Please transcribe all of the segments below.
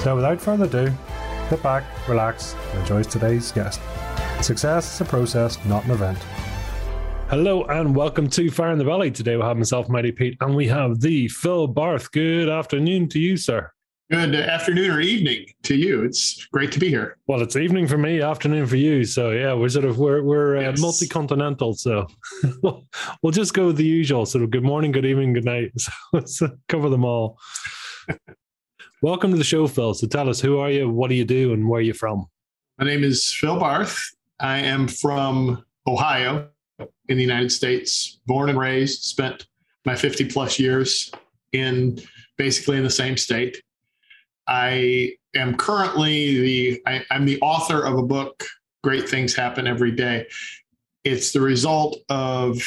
So without further ado, sit back, relax, and enjoy today's guest. Success is a process, not an event. Hello and welcome to Fire in the Belly. Today we have myself, Mighty Pete, and we have the Phil Barth. Good afternoon to you, sir. Good afternoon or evening to you. It's great to be here. Well, it's evening for me, afternoon for you. So yeah, we're sort of we're we're uh, multi-continental. So we'll just go with the usual. So good morning, good evening, good night. So let's cover them all. Welcome to the show, Phil. So tell us, who are you, what do you do, and where are you from? My name is Phil Barth. I am from Ohio in the United States, born and raised, spent my 50 plus years in basically in the same state. I am currently the I, I'm the author of a book, Great Things Happen Every Day. It's the result of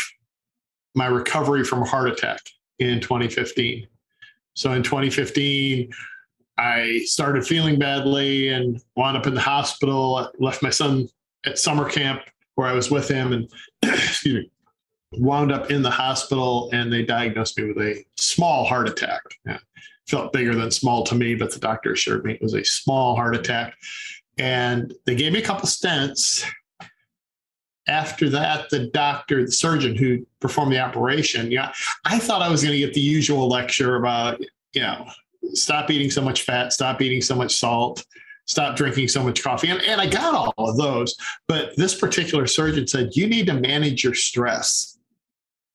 my recovery from a heart attack in 2015. So in 2015, I started feeling badly and wound up in the hospital. I left my son at summer camp where I was with him and excuse me, wound up in the hospital and they diagnosed me with a small heart attack. Yeah, felt bigger than small to me, but the doctor assured me it was a small heart attack. And they gave me a couple stents. After that, the doctor, the surgeon who performed the operation, yeah, I thought I was going to get the usual lecture about, you know, stop eating so much fat, stop eating so much salt, stop drinking so much coffee. And, and I got all of those. But this particular surgeon said, you need to manage your stress.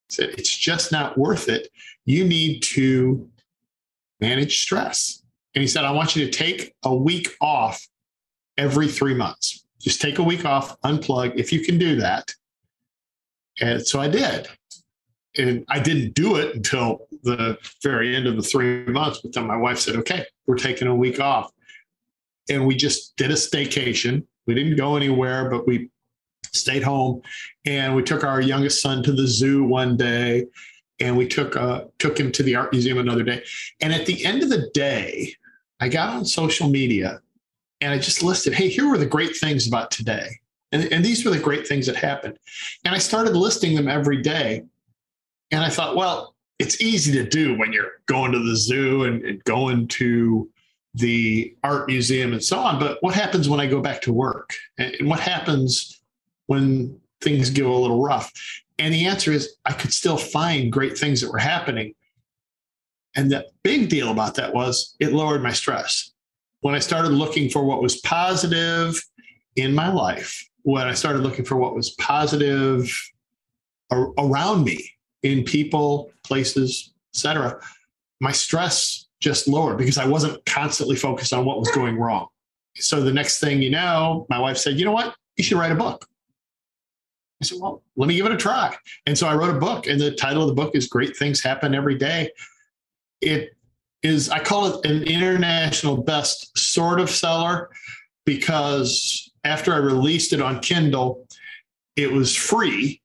Said, it's just not worth it. You need to manage stress. And he said, I want you to take a week off every three months. Just take a week off, unplug if you can do that. And so I did and I didn't do it until the very end of the three months. But then my wife said, okay, we're taking a week off. And we just did a staycation. We didn't go anywhere, but we stayed home and we took our youngest son to the zoo one day and we took uh, took him to the art museum another day. And at the end of the day, I got on social media and I just listed, hey, here were the great things about today. And, and these were the great things that happened. And I started listing them every day. And I thought, well, it's easy to do when you're going to the zoo and, and going to the art museum and so on. But what happens when I go back to work? And what happens when things get a little rough? And the answer is I could still find great things that were happening. And the big deal about that was it lowered my stress. When I started looking for what was positive in my life, when I started looking for what was positive around me, in people, places, etc., my stress just lowered because I wasn't constantly focused on what was going wrong. So the next thing you know, my wife said, "You know what? You should write a book." I said, "Well, let me give it a try." And so I wrote a book, and the title of the book is "Great Things Happen Every Day." It is I call it an international best sort of seller because after I released it on Kindle, it was free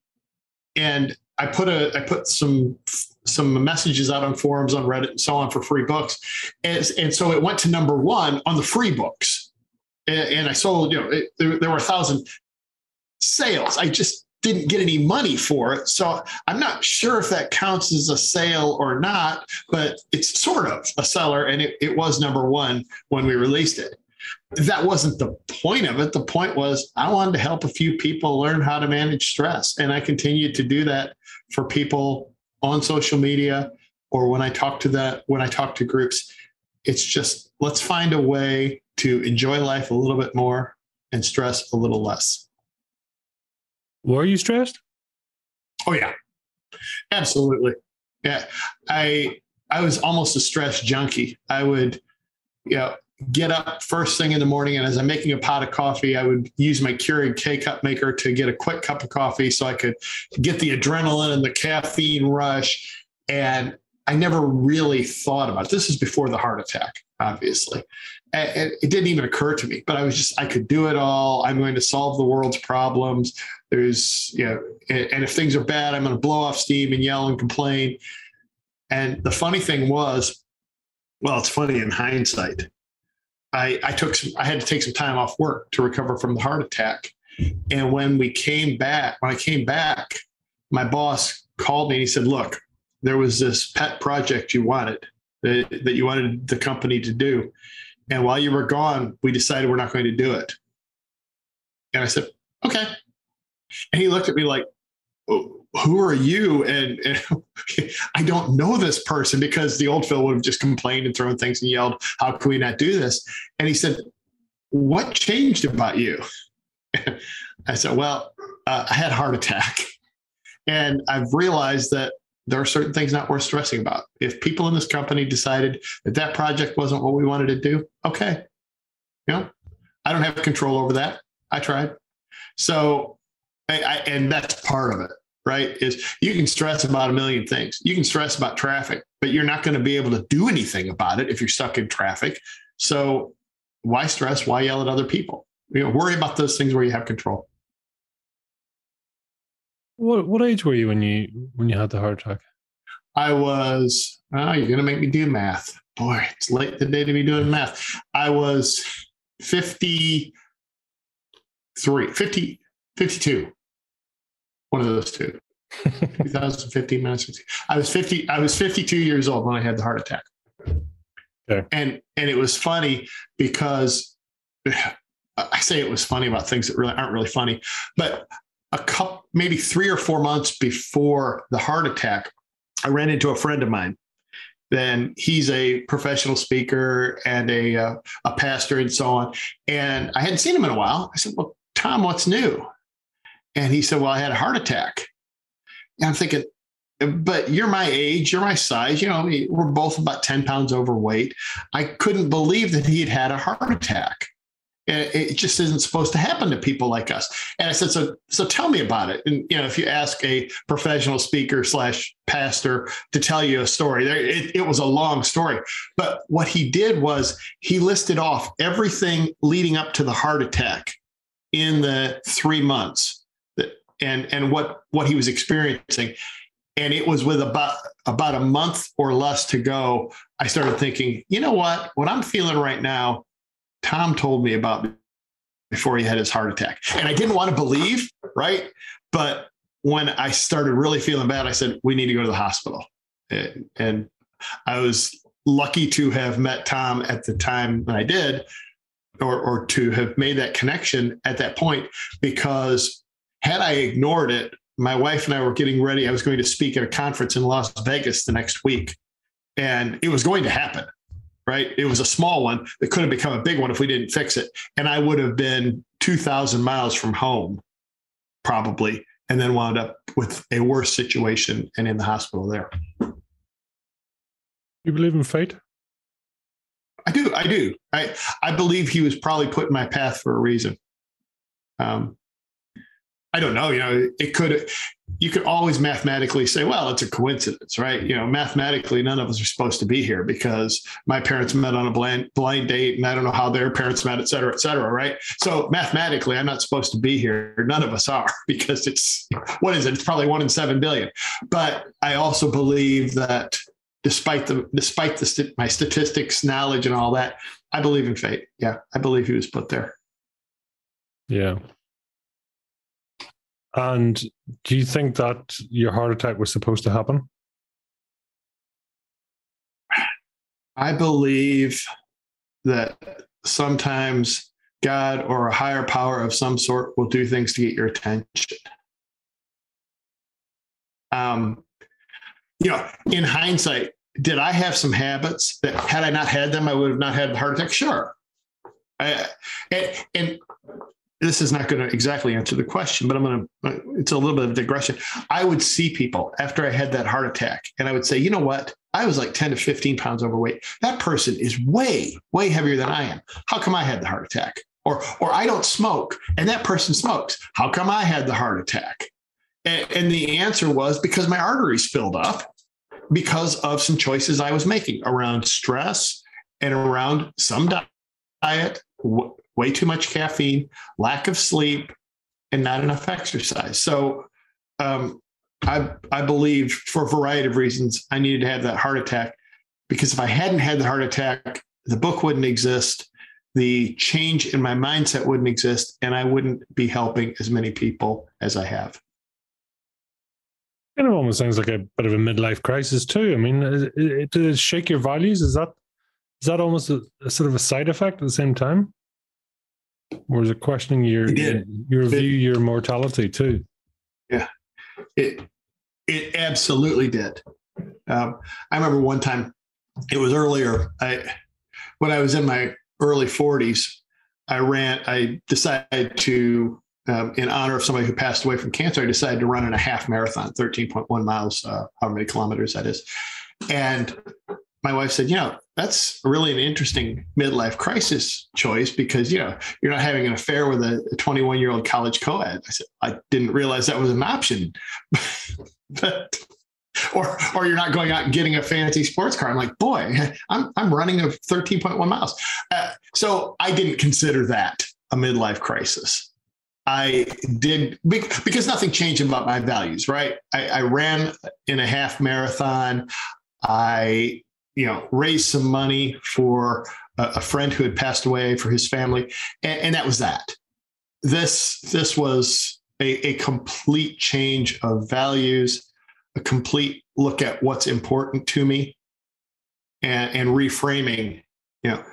and I put a I put some some messages out on forums on Reddit and so on for free books, and, and so it went to number one on the free books, and, and I sold you know it, there, there were a thousand sales. I just didn't get any money for it, so I'm not sure if that counts as a sale or not, but it's sort of a seller, and it, it was number one when we released it that wasn't the point of it. The point was I wanted to help a few people learn how to manage stress. And I continued to do that for people on social media or when I talk to that, when I talk to groups. It's just let's find a way to enjoy life a little bit more and stress a little less. Were you stressed? Oh yeah. Absolutely. Yeah. I I was almost a stress junkie. I would, you know, get up first thing in the morning and as I'm making a pot of coffee, I would use my Keurig K cup maker to get a quick cup of coffee so I could get the adrenaline and the caffeine rush. And I never really thought about it. This is before the heart attack, obviously. And it didn't even occur to me, but I was just, I could do it all. I'm going to solve the world's problems. There's, you know, and if things are bad, I'm going to blow off steam and yell and complain. And the funny thing was, well, it's funny in hindsight. I, I took some, I had to take some time off work to recover from the heart attack. And when we came back, when I came back, my boss called me and he said, Look, there was this pet project you wanted that, that you wanted the company to do. And while you were gone, we decided we're not going to do it. And I said, Okay. And he looked at me like, oh, who are you? And, and, I don't know this person because the old Phil would have just complained and thrown things and yelled, How can we not do this? And he said, What changed about you? I said, Well, uh, I had a heart attack. And I've realized that there are certain things not worth stressing about. If people in this company decided that that project wasn't what we wanted to do, okay. You know, I don't have control over that. I tried. So, I, I, and that's part of it right? Is you can stress about a million things. You can stress about traffic, but you're not going to be able to do anything about it if you're stuck in traffic. So why stress? Why yell at other people? You know, worry about those things where you have control. What what age were you when you when you had the heart attack? I was. Oh, you're gonna make me do math, boy. It's late the day to be doing math. I was 53, 50, 52 one of those two. 2015 minus 50. I was 50. I was 52 years old when I had the heart attack. Okay. And and it was funny because I say it was funny about things that really aren't really funny, but a couple, maybe three or four months before the heart attack, I ran into a friend of mine. Then he's a professional speaker and a uh, a pastor and so on. And I hadn't seen him in a while. I said, "Well, Tom, what's new?" And he said, Well, I had a heart attack. And I'm thinking, but you're my age, you're my size, you know, we're both about 10 pounds overweight. I couldn't believe that he had had a heart attack. It just isn't supposed to happen to people like us. And I said, so, so tell me about it. And, you know, if you ask a professional speaker slash pastor to tell you a story, it, it was a long story. But what he did was he listed off everything leading up to the heart attack in the three months and and what what he was experiencing. And it was with about about a month or less to go i started thinking you know what? What i'm feeling right now tom told me about before he had his heart attack. And i didn't want to believe right? But when i started really feeling bad i said we need to go to the hospital. And i was lucky to have met tom at the time that i did or, or to have made that connection at that point because had I ignored it, my wife and I were getting ready. I was going to speak at a conference in Las Vegas the next week, and it was going to happen. Right. It was a small one that could have become a big one if we didn't fix it. And I would have been 2,000 miles from home, probably, and then wound up with a worse situation and in the hospital there. You believe in fate? I do. I do. I, I believe he was probably put in my path for a reason. Um, I don't know. You know, it could. You could always mathematically say, well, it's a coincidence, right? You know, mathematically, none of us are supposed to be here because my parents met on a blind blind date, and I don't know how their parents met, et cetera, et cetera, right? So mathematically, I'm not supposed to be here. None of us are because it's what is it? It's probably one in seven billion. But I also believe that despite the despite the my statistics knowledge and all that, I believe in fate. Yeah, I believe he was put there. Yeah, and do you think that your heart attack was supposed to happen? I believe that sometimes God or a higher power of some sort will do things to get your attention. Um, you know, in hindsight, did I have some habits that had I not had them, I would have not had a heart attack? Sure. I, and, and this is not going to exactly answer the question, but I'm going to, it's a little bit of digression. I would see people after I had that heart attack, and I would say, you know what? I was like 10 to 15 pounds overweight. That person is way, way heavier than I am. How come I had the heart attack? Or, or I don't smoke, and that person smokes. How come I had the heart attack? And, and the answer was because my arteries filled up because of some choices I was making around stress and around some diet, way too much caffeine, lack of sleep, and not enough exercise. So um, I, I believe for a variety of reasons, I needed to have that heart attack because if I hadn't had the heart attack, the book wouldn't exist. The change in my mindset wouldn't exist, and I wouldn't be helping as many people as I have. Kind of almost sounds like a bit of a midlife crisis too. I mean, it, it, it shake your values? Is that is that almost a, a, sort of a side effect at the same time, or is it questioning your your view, your mortality too? Yeah, it it absolutely did. Um, I remember one time, it was earlier. I when I was in my early 40s, I ran. I decided to um, in honor of somebody who passed away from cancer, I decided to run in a half marathon, 13.1 miles, uh, however many kilometers that is. And my wife said, you know, that's really an interesting midlife crisis choice because, you know, you're not having an affair with a 21 year old college co ed. I said, I didn't realize that was an option. but, or, or you're not going out and getting a fancy sports car. I'm like, boy, I'm, I'm running a 13.1 miles. Uh, so I didn't consider that a midlife crisis. I did because nothing changed about my values, right? I, I, ran in a half marathon. I, you know, raise some money for a, a friend who had passed away for his family, and, and that was that. This this was a, a complete change of values, a complete look at what's important to me, and, and reframing. You know,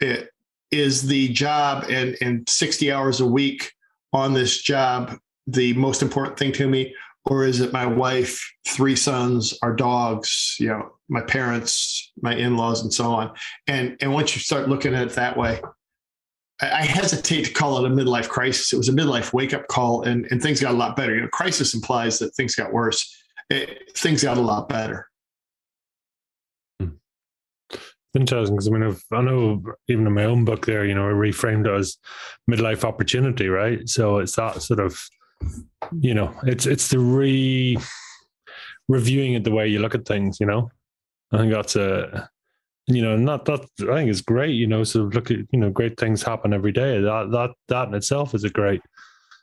it is the job and and 60 hours a week on this job the most important thing to me or is it my wife three sons our dogs you know my parents my in-laws and so on and and once you start looking at it that way I hesitate to call it a midlife crisis. It was a midlife wake up call, and, and things got a lot better. You know, crisis implies that things got worse. It, things got a lot better. Hmm. interesting because I mean, I've, i know even in my own book there, you know, I reframed it as midlife opportunity, right? So it's that sort of, you know, it's it's the re reviewing it the way you look at things. You know, I think that's a, you know, not that I think it's great. You know, so look at you know, great things happen every day. That that that in itself is a great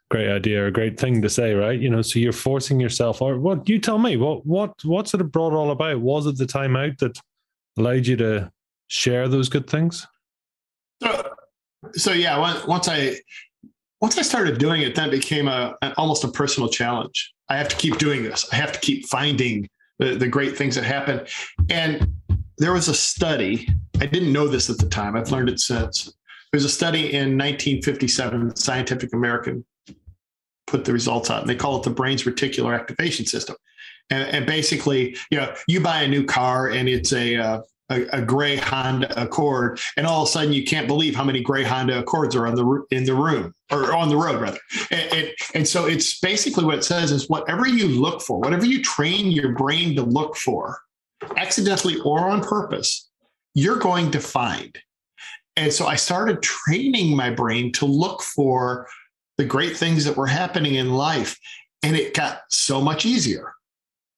great idea, a great thing to say, right? You know, so you're forcing yourself, or what? You tell me, what what what sort of brought all about? Was it the time out that allowed you to share those good things? So, so yeah, once I once I started doing it, then it became a an, almost a personal challenge. I have to keep doing this. I have to keep finding the, the great things that happen. And there was a study. I didn't know this at the time. I've learned it since. There's a study in 1957, Scientific American put the results out, and they call it the brain's reticular activation system. And, and basically, you know, you buy a new car and it's a uh, a, a, gray Honda Accord, and all of a sudden you can't believe how many gray Honda Accords are on the in the room or on the road rather. And, and, and so it's basically what it says is whatever you look for, whatever you train your brain to look for, accidentally or on purpose, you're going to find. And so I started training my brain to look for the great things that were happening in life, and it got so much easier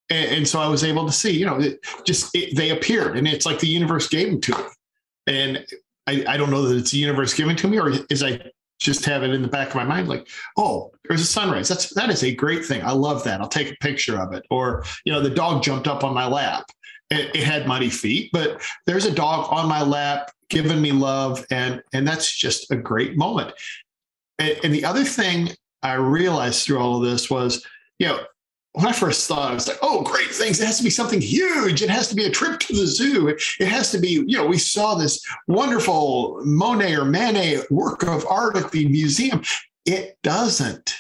and, and so I was able to see, you know, it just it, they appeared, and it's like the universe gave them to me. And I, I don't know that it's the universe giving to me, or is I just have it in the back of my mind, like, oh, there's a sunrise. That's that is a great thing. I love that. I'll take a picture of it. Or you know, the dog jumped up on my lap. It, it had muddy feet, but there's a dog on my lap giving me love, and and that's just a great moment. And, and the other thing I realized through all of this was, you know, when I first thought, I was like, oh, great things. It has to be something huge. It has to be a trip to the zoo. It, has to be, you know, we saw this wonderful Monet or Manet work of art at the museum. It doesn't.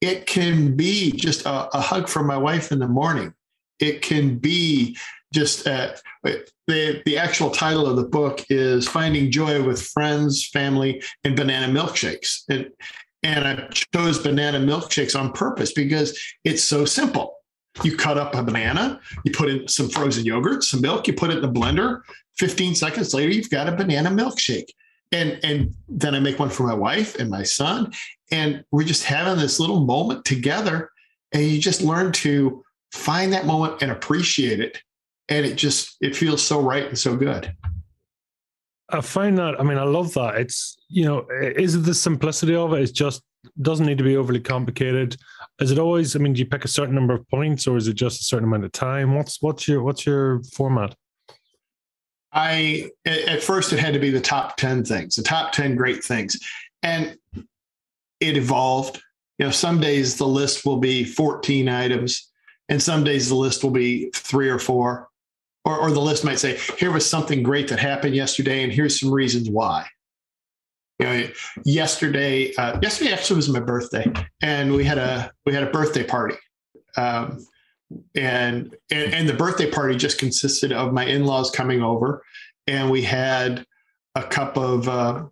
It can be just a, a hug from my wife in the morning. It can be just uh, the the actual title of the book is finding joy with friends family and banana milkshakes and I chose banana milkshakes on purpose because it's so simple. You cut up a banana, you put in some frozen yogurt, some milk, you put it in the blender. 15 seconds later, you've got a banana milkshake. And, and then I make one for my wife and my son. And we're just having this little moment together. And you just learn to find that moment and appreciate it and it just it feels so right and so good. I find that I mean I love that. It's you know, is it the simplicity of it? It's just doesn't need to be overly complicated. Is it always? I mean, do you pick a certain number of points, or is it just a certain amount of time? What's what's your what's your format? I at first it had to be the top ten things, the top ten great things, and it evolved. You know, some days the list will be fourteen items, and some days the list will be three or four, or, or the list might say, "Here was something great that happened yesterday, and here's some reasons why." you know, yesterday, uh, yesterday actually was my birthday, and we had a we had a birthday party, um, and, and and the birthday party just consisted of my in laws coming over, and we had a cup of uh,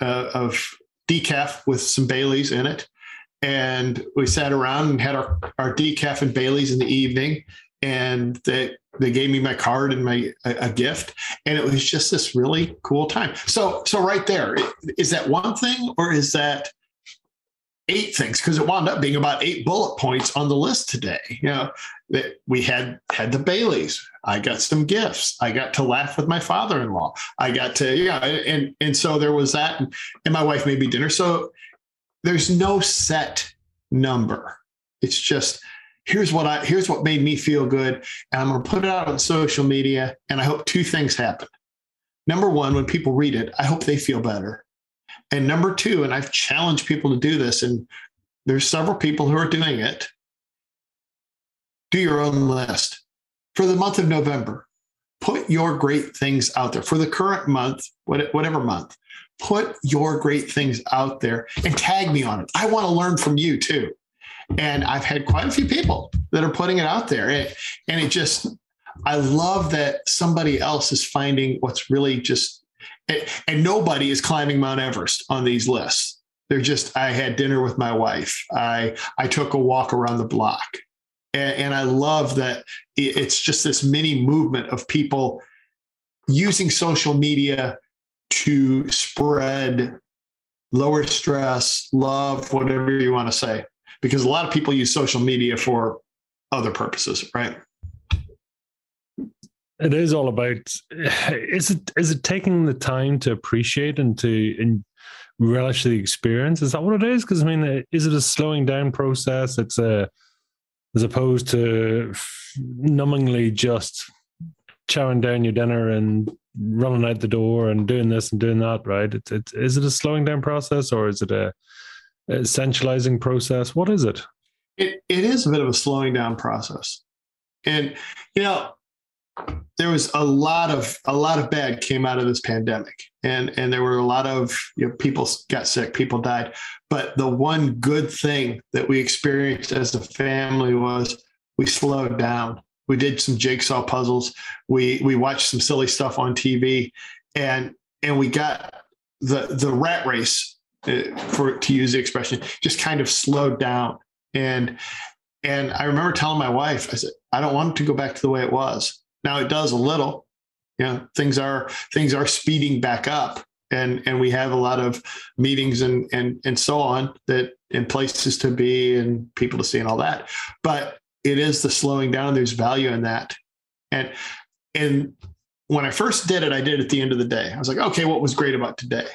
uh, of decaf with some Baileys in it, and we sat around and had our our decaf and Baileys in the evening, and they they gave me my card and my a, gift and it was just this really cool time. So so right there is that one thing or is that eight things? Because it wound up being about eight bullet points on the list today you know that we had had the baileys. I got some gifts. I got to laugh with my father-in-law. I got to yeah and and so there was that and, and my wife made me dinner. So there's no set number. It's just here's what I here's what made me feel good. And I'm gonna put it out on social media. And I hope two things happen. Number one, when people read it, I hope they feel better. And number two, and I've challenged people to do this, and there's several people who are doing it. Do your own list for the month of November. Put your great things out there for the current month, whatever month. Put your great things out there and tag me on it. I want to learn from you too. And I've had quite a few people that are putting it out there. And, and it just, I love that somebody else is finding what's really just, and nobody is climbing Mount Everest on these lists. They're just, I had dinner with my wife. I, I took a walk around the block. And, and I love that it's just this mini movement of people using social media to spread lower stress, love, whatever you want to say because a lot of people use social media for other purposes, right? It is all about is it is it taking the time to appreciate and to and relish the experience? Is that what it is? Because I mean, is it a slowing down process? It's a as opposed to numbingly just chowing down your dinner and running out the door and doing this and doing that, right? It's, it's is it a slowing down process or is it a essentializing process? What is it? It it is a bit of a slowing down process, and you know there was a lot of a lot of bad came out of this pandemic, and and there were a lot of you know, people got sick, people died, but the one good thing that we experienced as a family was we slowed down. We did some jigsaw puzzles. We we watched some silly stuff on TV, and and we got the the rat race Uh, for to use the expression, just kind of slowed down. And and I remember telling my wife, I said, I don't want it to go back to the way it was. Now it does a little. You know, things are things are speeding back up. And and we have a lot of meetings and and and so on that in places to be and people to see and all that. But it is the slowing down. There's value in that. And and when I first did it, I did it at the end of the day. I was like, okay, what was great about today?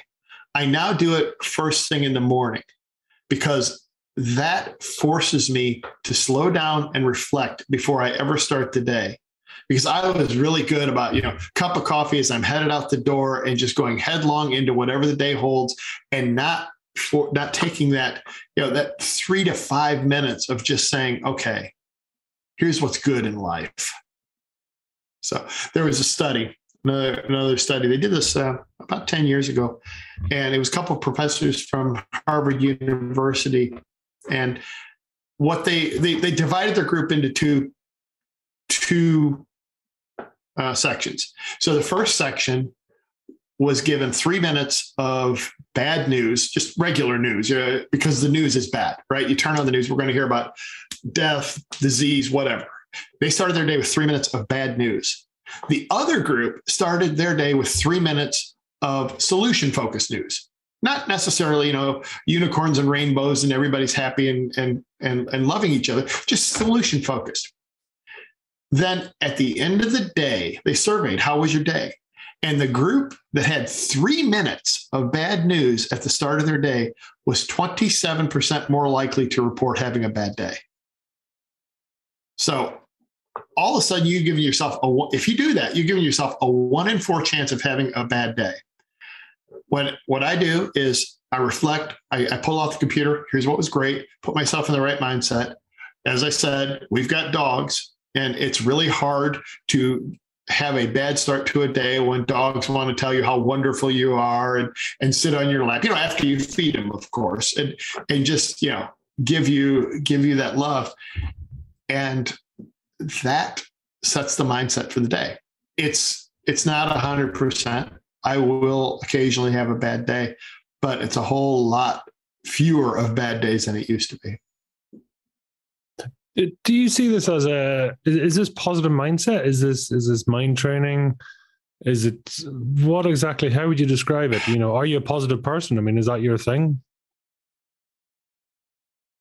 I now do it first thing in the morning because that forces me to slow down and reflect before I ever start the day. Because I was really good about, you know, cup of coffee as I'm headed out the door and just going headlong into whatever the day holds and not for not taking that, you know, that three to five minutes of just saying, okay, here's what's good in life. So there was a study another another study. They did this uh, about ten years ago, and it was a couple of professors from Harvard University, and what they they, they divided their group into two two uh, sections. So the first section was given three minutes of bad news, just regular news, uh, because the news is bad, right? You turn on the news, we're going to hear about death, disease, whatever. They started their day with three minutes of bad news. The other group started their day with three minutes of solution focused news. Not necessarily, you know, unicorns and rainbows and everybody's happy and and and, and loving each other, just solution focused. then at the end of the day, they surveyed how was your day? And the group that had three minutes of bad news at the start of their day was 27% more likely to report having a bad day. So all of a sudden, you're giving yourself a if you do that, you're giving yourself a one in four chance of having a bad day. What what I do is I reflect, I, I pull off the computer. Here's what was great. Put myself in the right mindset. As I said, we've got dogs, and it's really hard to have a bad start to a day when dogs want to tell you how wonderful you are and and sit on your lap you know after you feed them of course and and just you know give you give you that love and that sets the mindset for the day it's it's not a hundred percent i will occasionally have a bad day but it's a whole lot fewer of bad days than it used to be do you see this as a is, is this positive mindset? Is this is this mind training? Is it what exactly? How would you describe it? You know, are you a positive person? I mean, is that your thing?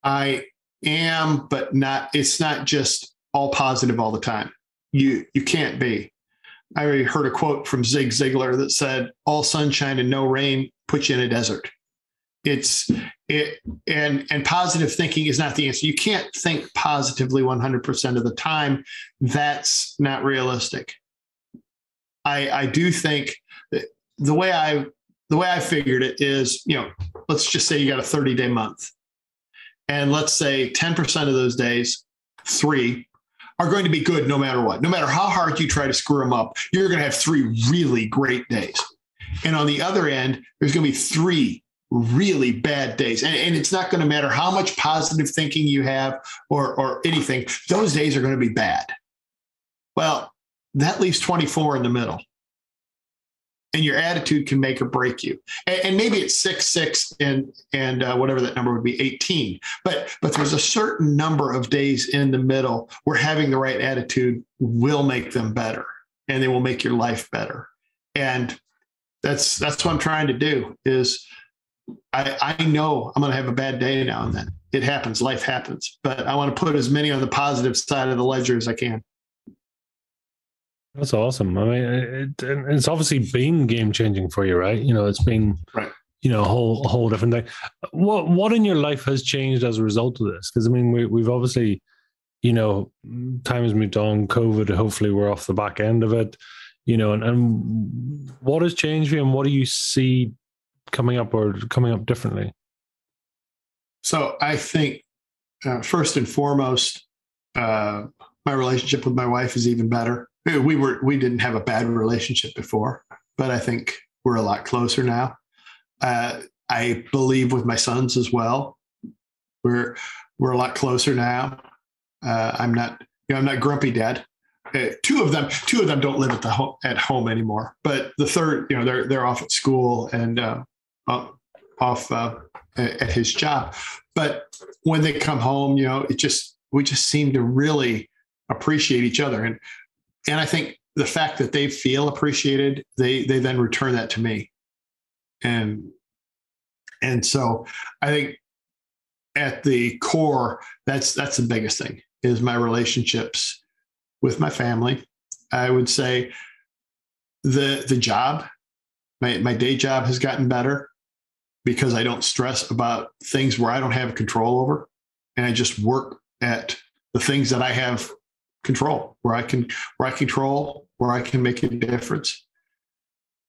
I am, but not. It's not just all positive all the time. You you can't be. I heard a quote from Zig Ziglar that said, "All sunshine and no rain puts you in a desert." It's it and and positive thinking is not the answer. You can't think positively 100% of the time. That's not realistic. I I do think the way I the way I figured it is, you know, let's just say you got a 30 day month. And let's say 10% of those days, three, are going to be good no matter what. No matter how hard you try to screw them up, you're going to have three really great days. And on the other end, there's going to be three really bad days. And, and it's not going to matter how much positive thinking you have or, or anything, those days are going to be bad. Well, that leaves 24 in the middle. And your attitude can make or break you. And, and maybe it's six, six, and and uh, whatever that number would be, 18. But but there's a certain number of days in the middle where having the right attitude will make them better, and they will make your life better. And that's that's what I'm trying to do is I, I know I'm going to have a bad day now and then. It happens. Life happens. But I want to put as many on the positive side of the ledger as I can. That's awesome. I mean, it, it's obviously been game changing for you, right? You know, it's been right. You know, a whole a whole different thing. What what in your life has changed as a result of this? Because I mean, we, we've obviously, you know, time has moved on. COVID. Hopefully, we're off the back end of it. You know, and, and what has changed for you, and what do you see coming up or coming up differently? So I think uh, first and foremost, uh, my relationship with my wife is even better. We were we didn't have a bad relationship before, but I think we're a lot closer now. Uh, I believe with my sons as well. We're we're a lot closer now. Uh, I'm not you know I'm not grumpy dad. Uh, two of them two of them don't live at the home at home anymore, but the third you know they're they're off at school and uh, off uh, at his job. But when they come home, you know, it just we just seem to really appreciate each other, and and I think the fact that they feel appreciated, they they then return that to me, and and so I think at the core, that's that's the biggest thing is my relationships with my family. I would say the the job, my my day job has gotten better because I don't stress about things where I don't have control over. And I just work at the things that I have control, where I can, where I control, where I can make a difference.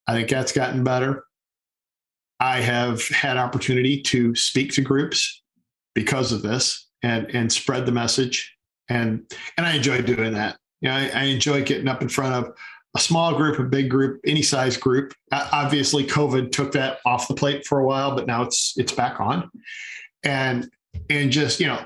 I think that's gotten better. I have had opportunity to speak to groups because of this and and spread the message and and I enjoy doing that. You know, I, I enjoy getting up in front of a small group, a big group, any size group. Obviously, COVID took that off the plate for a while, but now it's it's back on, and and just you know,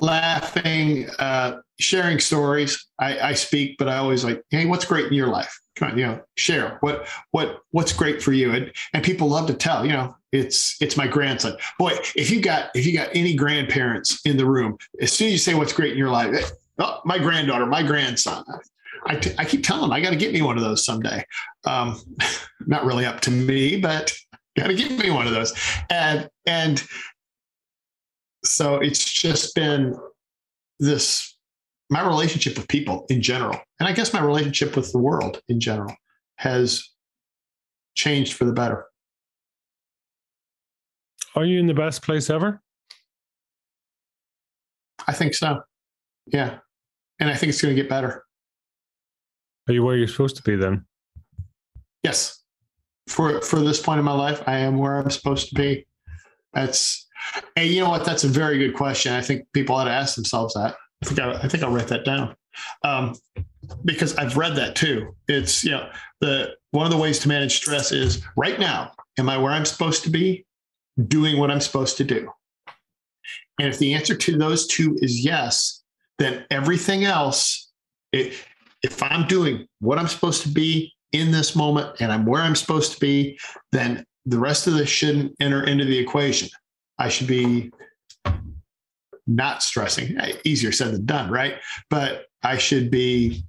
laughing, uh, sharing stories. I, I speak, but I always like, hey, what's great in your life? Come on, you know, share what what what's great for you, and and people love to tell. You know, it's it's my grandson. Boy, if you got if you got any grandparents in the room, as soon as you say what's great in your life, oh, my granddaughter, my grandson. I, t- I keep telling them I got to get me one of those someday. Um, not really up to me, but got to get me one of those. And and so it's just been this my relationship with people in general, and I guess my relationship with the world in general has changed for the better. Are you in the best place ever? I think so. Yeah. And I think it's going to get better. Are you where you're supposed to be then? Yes. For for this point in my life, I am where I'm supposed to be. That's and you know what? That's a very good question. I think people ought to ask themselves that. I think I, I think I'll write that down. Um, because I've read that too. It's you know, the one of the ways to manage stress is right now, am I where I'm supposed to be? Doing what I'm supposed to do. And if the answer to those two is yes, then everything else, it, if I'm doing what I'm supposed to be in this moment and I'm where I'm supposed to be, then the rest of this shouldn't enter into the equation. I should be not stressing. Easier said than done, right? But I should be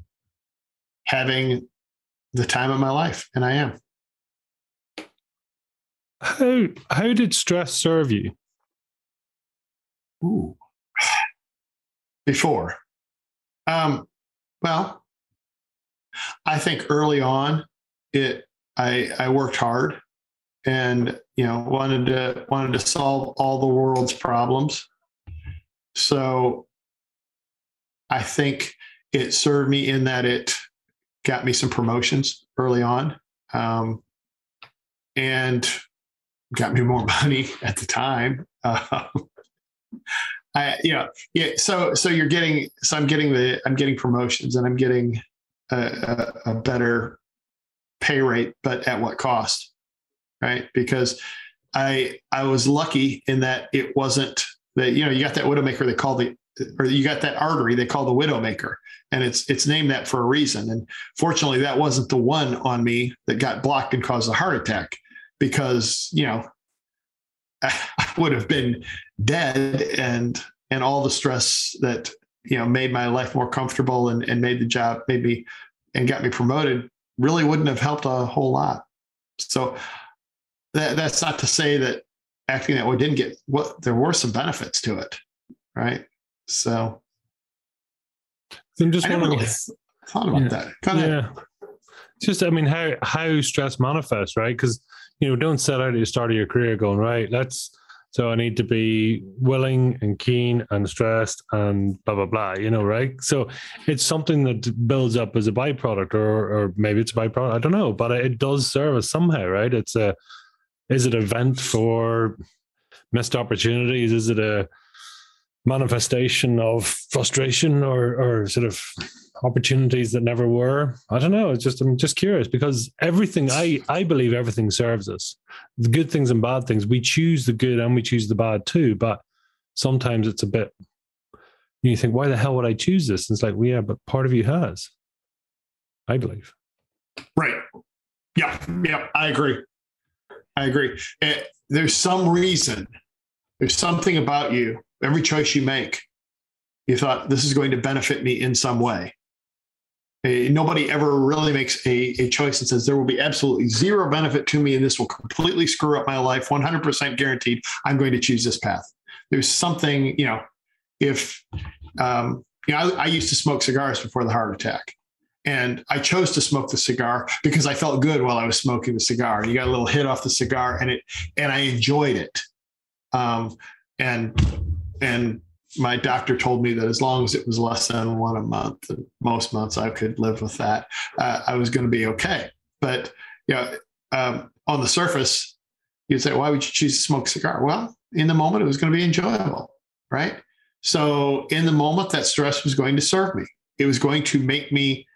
having the time of my life, and I am. How how did stress serve you? Ooh. Before. Um, well, I think early on it I I worked hard and you know wanted to wanted to solve all the world's problems. So I think it served me in that it got me some promotions early on. Um, and got me more money at the time. Uh, I, you know, yeah. So, so you're getting, so I'm getting the, I'm getting promotions and I'm getting a, a, a better pay rate, but at what cost? Right. Because I, I was lucky in that it wasn't that, you know, you got that widowmaker they call the, or you got that artery they call the widowmaker and it's, it's named that for a reason. And fortunately that wasn't the one on me that got blocked and caused a heart attack because, you know, I would have been dead and and all the stress that you know made my life more comfortable and, and made the job maybe and got me promoted really wouldn't have helped a whole lot. So that, that's not to say that acting that way didn't get what there were some benefits to it, right? So I'm just I wondering. Really thought about yeah, that. Kind of, yeah. Just, I mean, how how stress manifests, right? Because you know, don't set out at the start of your career going, right, let's, so I need to be willing and keen and stressed and blah, blah, blah, you know, right? So it's something that builds up as a byproduct or, or maybe it's a byproduct. I don't know, but it does serve us somehow, right? It's a, is it a vent for missed opportunities? Is it a manifestation of frustration or, or sort of opportunities that never were. I don't know. It's just I'm just curious because everything I I believe everything serves us. The good things and bad things. We choose the good and we choose the bad too. But sometimes it's a bit. You think, why the hell would I choose this? And it's like, well, yeah, but part of you has. I believe. Right. Yeah. Yeah. I agree. I agree. It, eh, there's some reason. There's something about you. Every choice you make, you thought this is going to benefit me in some way. A, nobody ever really makes a, a choice and says there will be absolutely zero benefit to me and this will completely screw up my life 100% guaranteed i'm going to choose this path there's something you know if um, you know I, I used to smoke cigars before the heart attack and I chose to smoke the cigar because I felt good while I was smoking the cigar. You got a little hit off the cigar, and it and I enjoyed it. Um, and and my doctor told me that as long as it was less than one a month, most months I could live with that, uh, I was going to be okay. But you know, um, on the surface, you'd say, why would you choose to smoke a cigar? Well, in the moment, it was going to be enjoyable, right? So in the moment, that stress was going to serve me. It was going to make me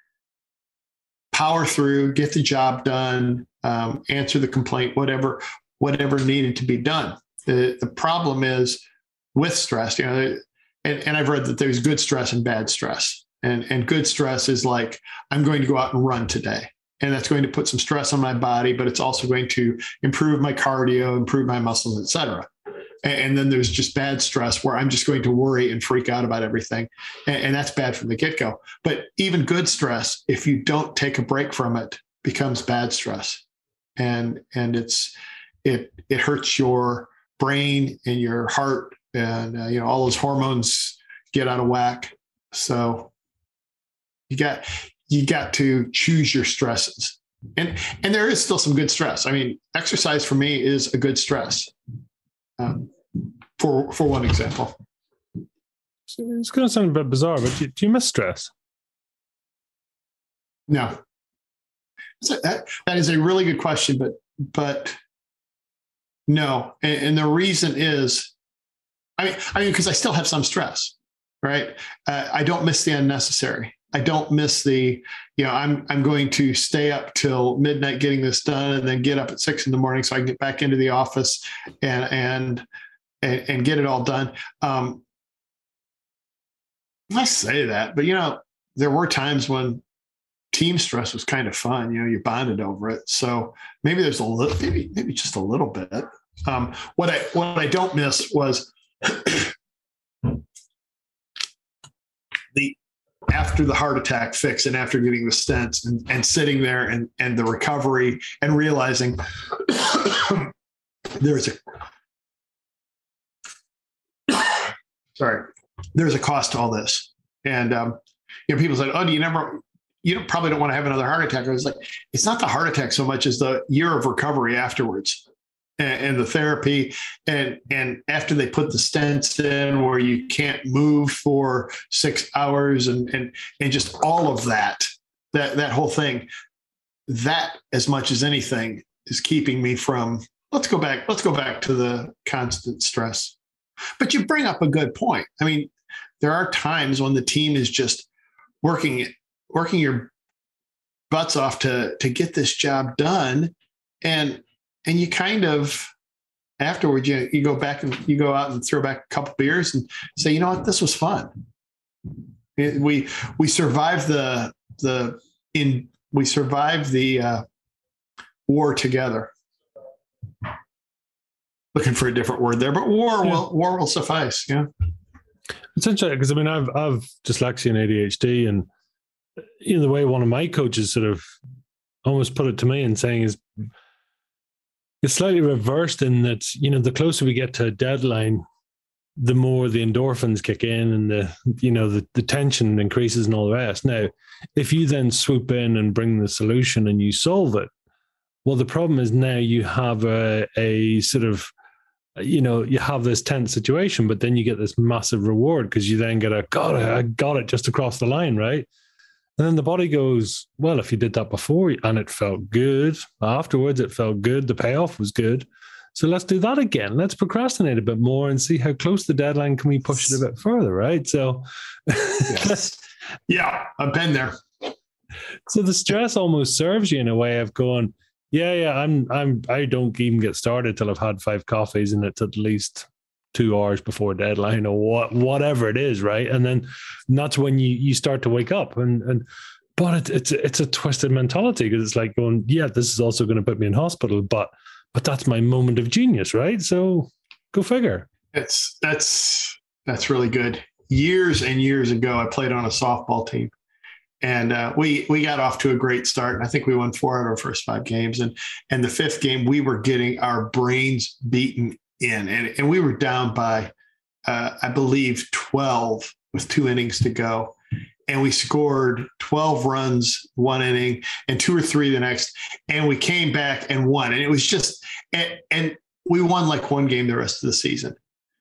power through, get the job done, um, answer the complaint, whatever, whatever needed to be done. The the problem is with stress. You know, and, and I've read that there's good stress and bad stress. And, and good stress is like, I'm going to go out and run today. And that's going to put some stress on my body, but it's also going to improve my cardio, improve my muscles, et cetera. And, then there's just bad stress where I'm just going to worry and freak out about everything. And, and that's bad from the get go. But even good stress, if you don't take a break from it, becomes bad stress. And, and it's, it, it hurts your brain and your heart and uh, you know all those hormones get out of whack. So You got you got to choose your stresses. And and there is still some good stress. I mean, exercise for me is a good stress. Um, for for one example. It's going to sound a bit bizarre, but do, do you miss stress? No. So that, that is a really good question, but but no. And, and the reason is, I mean, I mean, because I still have some stress, right? Uh, I don't miss the unnecessary. I don't miss the, you know, I'm I'm going to stay up till midnight getting this done, and then get up at six in the morning so I can get back into the office and and and, and get it all done. Um, I say that, but you know, there were times when team stress was kind of fun. You know, you bonded over it. So maybe there's a little, maybe maybe just a little bit. Um, what I what I don't miss was the after the heart attack fix and after getting the stents and, and sitting there and and the recovery and realizing there's a sorry there's a cost to all this and um, you know people said oh do you never you probably don't want to have another heart attack. I was like, it's not the heart attack so much as the year of recovery afterwards and, and the therapy. And, and after they put the stents in where you can't move for six hours and, and, and just all of that, that, that whole thing, that as much as anything is keeping me from, let's go back, let's go back to the constant stress. But you bring up a good point. I mean, there are times when the team is just working working your butts off to to get this job done. And and you kind of afterwards you, you go back and you go out and throw back a couple beers and say you know what? This was fun. We we survived the the in we survived the uh, war together looking for a different word there but war yeah. will war will suffice yeah it's interesting because i mean i've i've dyslexia and adhd and you know the way one of my coaches sort of almost put it to me and saying is it's slightly reversed in that you know the closer we get to a deadline the more the endorphins kick in and the you know the, the tension increases and all the rest now if you then swoop in and bring the solution and you solve it well the problem is now you have a, a sort of you know you have this tense situation but then you get this massive reward because you then get a god i got it just across the line right and then the body goes, well, if you did that before and it felt good, afterwards it felt good, the payoff was good. So let's do that again. Let's procrastinate a bit more and see how close the deadline can we push it a bit further, right? So yes. yeah, I've been there. So the stress almost serves you in a way of going, yeah, yeah, I'm I'm I don't even get started till I've had five coffees and it's at least two hours before deadline or what, whatever it is, right? And then that's when you you start to wake up and and but it, it's it's a twisted mentality because it's like going, yeah, this is also going to put me in hospital, but but that's my moment of genius, right? So go figure. It's that's that's really good. Years and years ago, I played on a softball team, and uh, we we got off to a great start. And I think we won four out of our first five games. And and the fifth game, we were getting our brains beaten in, and, and we were down by, uh, I believe, 12 with two innings to go. And we scored 12 runs one inning and two or three the next. And we came back and won. And it was just, and, and we won like one game the rest of the season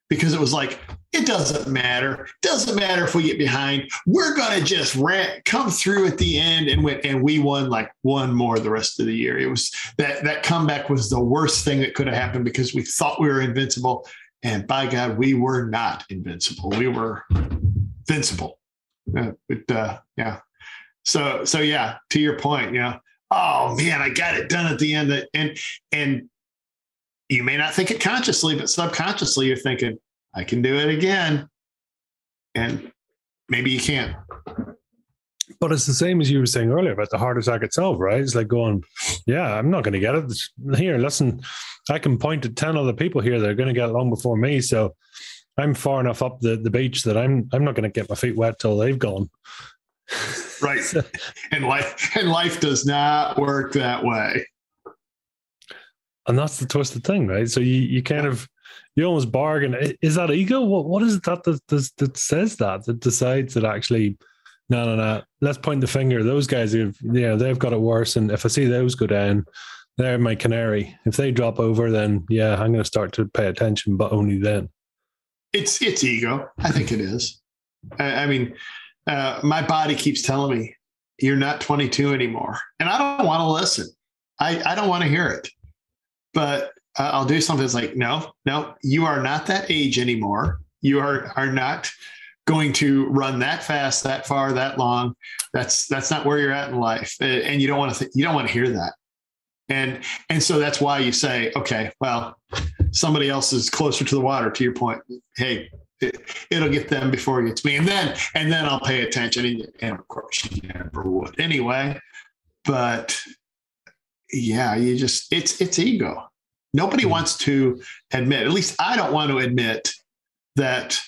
because it was like it doesn't matter. Doesn't matter if we get behind. We're gonna just ran, come through at the end and win. And we won like one more the rest of the year. It was that that comeback was the worst thing that could have happened because we thought we were invincible, and by God, we were not invincible. We were invincible. Uh, but uh, yeah. So so yeah. To your point, yeah. Oh man, I got it done at the end. And and you may not think it consciously, but subconsciously you're thinking, I can do it again. And maybe you can't. But it's the same as you were saying earlier about the heart attack itself, right? It's like going, yeah, I'm not going to get it. Here, listen, I can point to 10 other people here that are going to get along before me. So I'm far enough up the, the beach that I'm I'm not going to get my feet wet till they've gone. Right. and life and life does not work that way and that's the twisted thing, right? So you you kind of you almost bargain. Is that ego? What what is it that that, that, that says that that decides that actually No, no, no. Let's point the finger. Those guys, have, you know, they've got it worse. And if I see those go down, they're my canary. If they drop over, then yeah, I'm going to start to pay attention, but only then. It's it's ego. I think it is. I, I mean, uh, my body keeps telling me you're not 22 anymore, and I don't want to listen. I I don't want to hear it. But uh, I'll do something that's like, no, no, you are not that age anymore. You are are not going to run that fast, that far, that long. That's that's not where you're at in life, and you don't want to th- you don't want to hear that. And and so that's why you say, okay, well, somebody else is closer to the water. To your point, hey, it, will get them before it gets me, and then and then I'll pay attention. And, of course, you never would anyway. But yeah, you just it's it's ego. Nobody mm-hmm. wants to admit. At least I don't want to admit that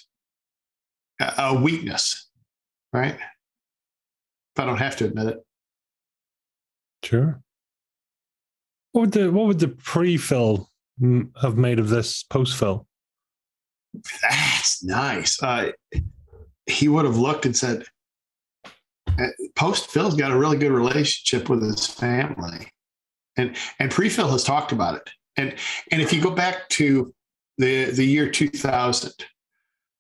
a weakness, right? If I don't have to admit it. Sure. What would the what would the pre-Phil have made of this post-Phil? That's nice. Uh, he would have looked and said, uh, "Post Phil's got a really good relationship with his family," and and pre-Phil has talked about it. And and if you go back to the the year 2000,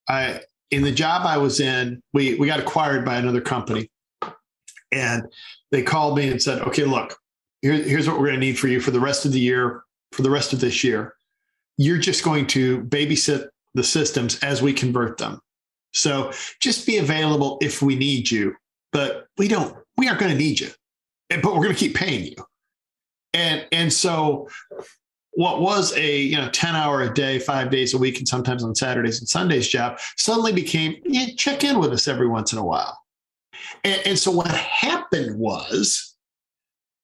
I in the job I was in, we we got acquired by another company, and they called me and said, "Okay, look, here, here's what we're going to need for you for the rest of the year, for the rest of this year. You're just going to babysit the systems as we convert them. So just be available if we need you, but we don't. We aren't going to need you, but we're going to keep paying you." And and so what was a you know 10 hour a day five days a week and sometimes on saturdays and sundays job suddenly became yeah, check in with us every once in a while. And, and so what happened was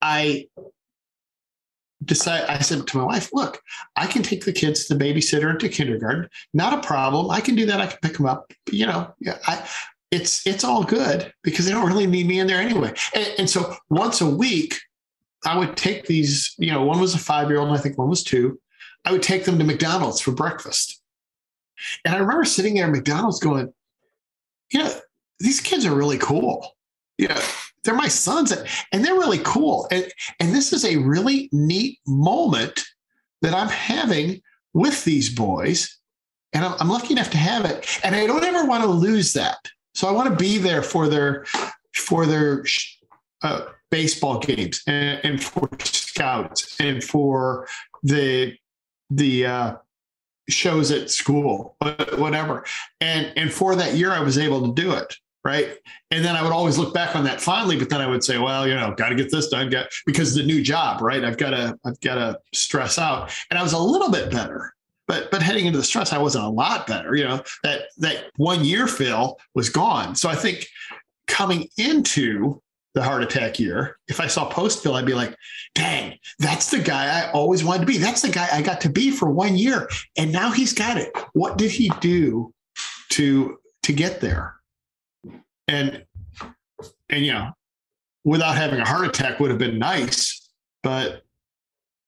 i decided i said to my wife look i can take the kids to the babysitter into kindergarten. Not a problem. I can do that. I can pick them up. You know yeah i it's it's all good because they don't really need me in there anyway. And, and so once a week I would take these, you know, one was a five year old, and I think one was two. I would take them to McDonald's for breakfast. And I remember sitting there at McDonald's going, you know, these kids are really cool. Yeah, they're my sons and they're really cool. And, and this is a really neat moment that I'm having with these boys. And I'm, I'm lucky enough to have it. And I don't ever want to lose that. So I want to be there for their, for their, uh, baseball games and, and for scouts and for the the uh, shows at school, whatever. And and for that year, I was able to do it. Right. And then I would always look back on that fondly, but then I would say, well, you know, got to get this done, because the new job, right? I've got to, I've got to stress out. And I was a little bit better, but but heading into the stress, I wasn't a lot better. You know, that that one year Phil was gone. So I think coming into the heart attack year, if I saw post-Phil, I'd be like, dang, that's the guy I always wanted to be. That's the guy I got to be for one year. And now he's got it. What did he do to to get there? And and you know, without having a heart attack would have been nice, but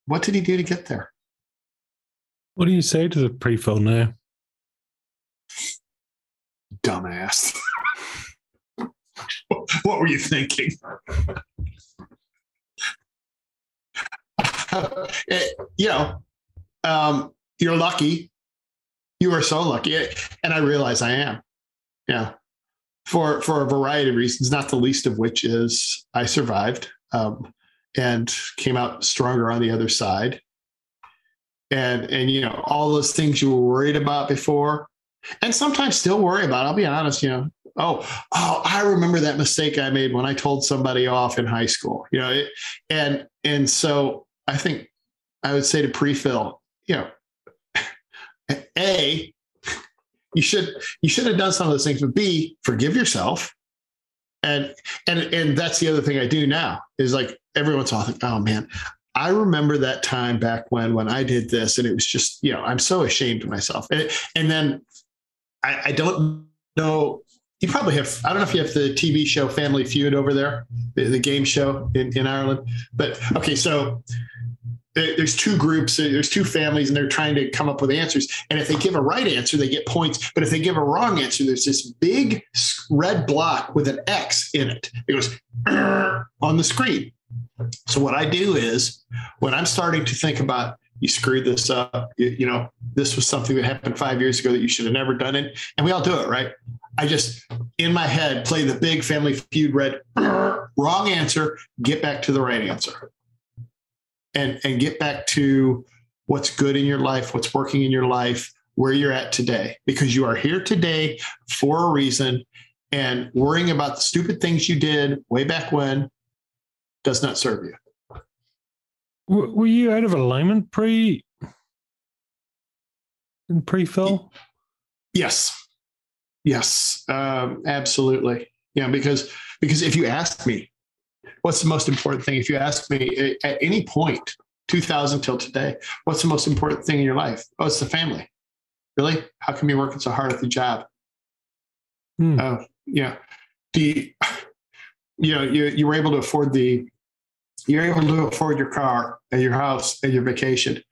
what did he do to get there? What do you say to the pre-Phil now? Dumbass. what were you thinking? it, you know, um, you're lucky. You are so lucky, and I realize I am. Yeah, for for a variety of reasons, not the least of which is I survived um, and came out stronger on the other side. And and you know all those things you were worried about before, and sometimes still worry about. I'll be honest, you know, oh, oh, I remember that mistake I made when I told somebody off in high school. You know, it, and and so I think I would say to pre-Phil, you know, a you should you should have done some of those things, but b forgive yourself. And and and that's the other thing I do now is like every once in a while, oh man, I remember that time back when when I did this, and it was just you know I'm so ashamed of myself. And and then I, I don't know you probably have i don't know if you have the tv show family feud over there the, the game show in, in ireland but okay so there's two groups, there's two families, and they're trying to come up with answers. And if they give a right answer, they get points. But if they give a wrong answer, there's this big red block with an X in it. It goes on the screen. So what I do is when I'm starting to think about you screwed this up, you, you know, this was something that happened five years ago that you should have never done it, and we all do it, right? I just in my head play the big family feud red wrong answer, get back to the right answer and and get back to what's good in your life, what's working in your life, where you're at today, because you are here today for a reason. And worrying about the stupid things you did way back when does not serve you. Were you out of alignment pre pre Phil? Yes, yes, um, absolutely. Yeah, because because if you ask me what's the most important thing? If you ask me at any point, 2000 till today, what's the most important thing in your life? Oh, it's the family. Really? How come you're working so hard at the job? Hmm. Uh, yeah. You, you know, you, you were able to afford the, you're able to afford your car and your house and your vacation.